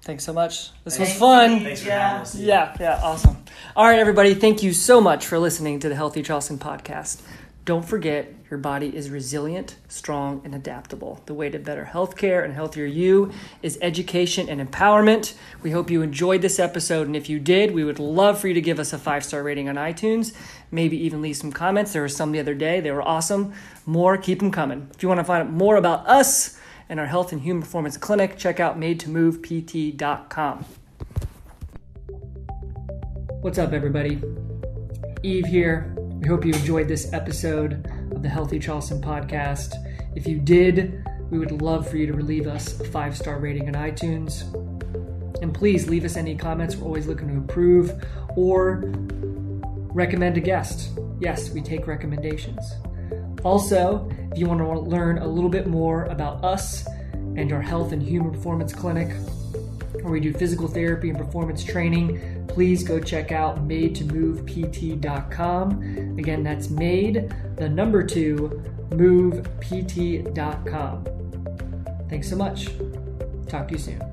[SPEAKER 1] Thanks so much. This was fun.
[SPEAKER 2] Thanks for
[SPEAKER 3] Yeah.
[SPEAKER 2] having us.
[SPEAKER 1] Yeah, yeah, awesome. All right, everybody, thank you so much for listening to the Healthy Charleston podcast. Don't forget, your body is resilient, strong, and adaptable. The way to better healthcare and healthier you is education and empowerment. We hope you enjoyed this episode, and if you did, we would love for you to give us a five star rating on iTunes. Maybe even leave some comments. There were some the other day, they were awesome. More, keep them coming. If you want to find out more about us and our health and human performance clinic, check out made to move madetomovept.com. What's up, everybody? Eve here. We hope you enjoyed this episode of the Healthy Charleston podcast. If you did, we would love for you to leave us a five star rating on iTunes. And please leave us any comments. We're always looking to improve or recommend a guest. Yes, we take recommendations. Also, if you want to learn a little bit more about us and our health and human performance clinic, where we do physical therapy and performance training, please go check out made2movept.com. Again, that's made the number two movept.com. Thanks so much. Talk to you soon.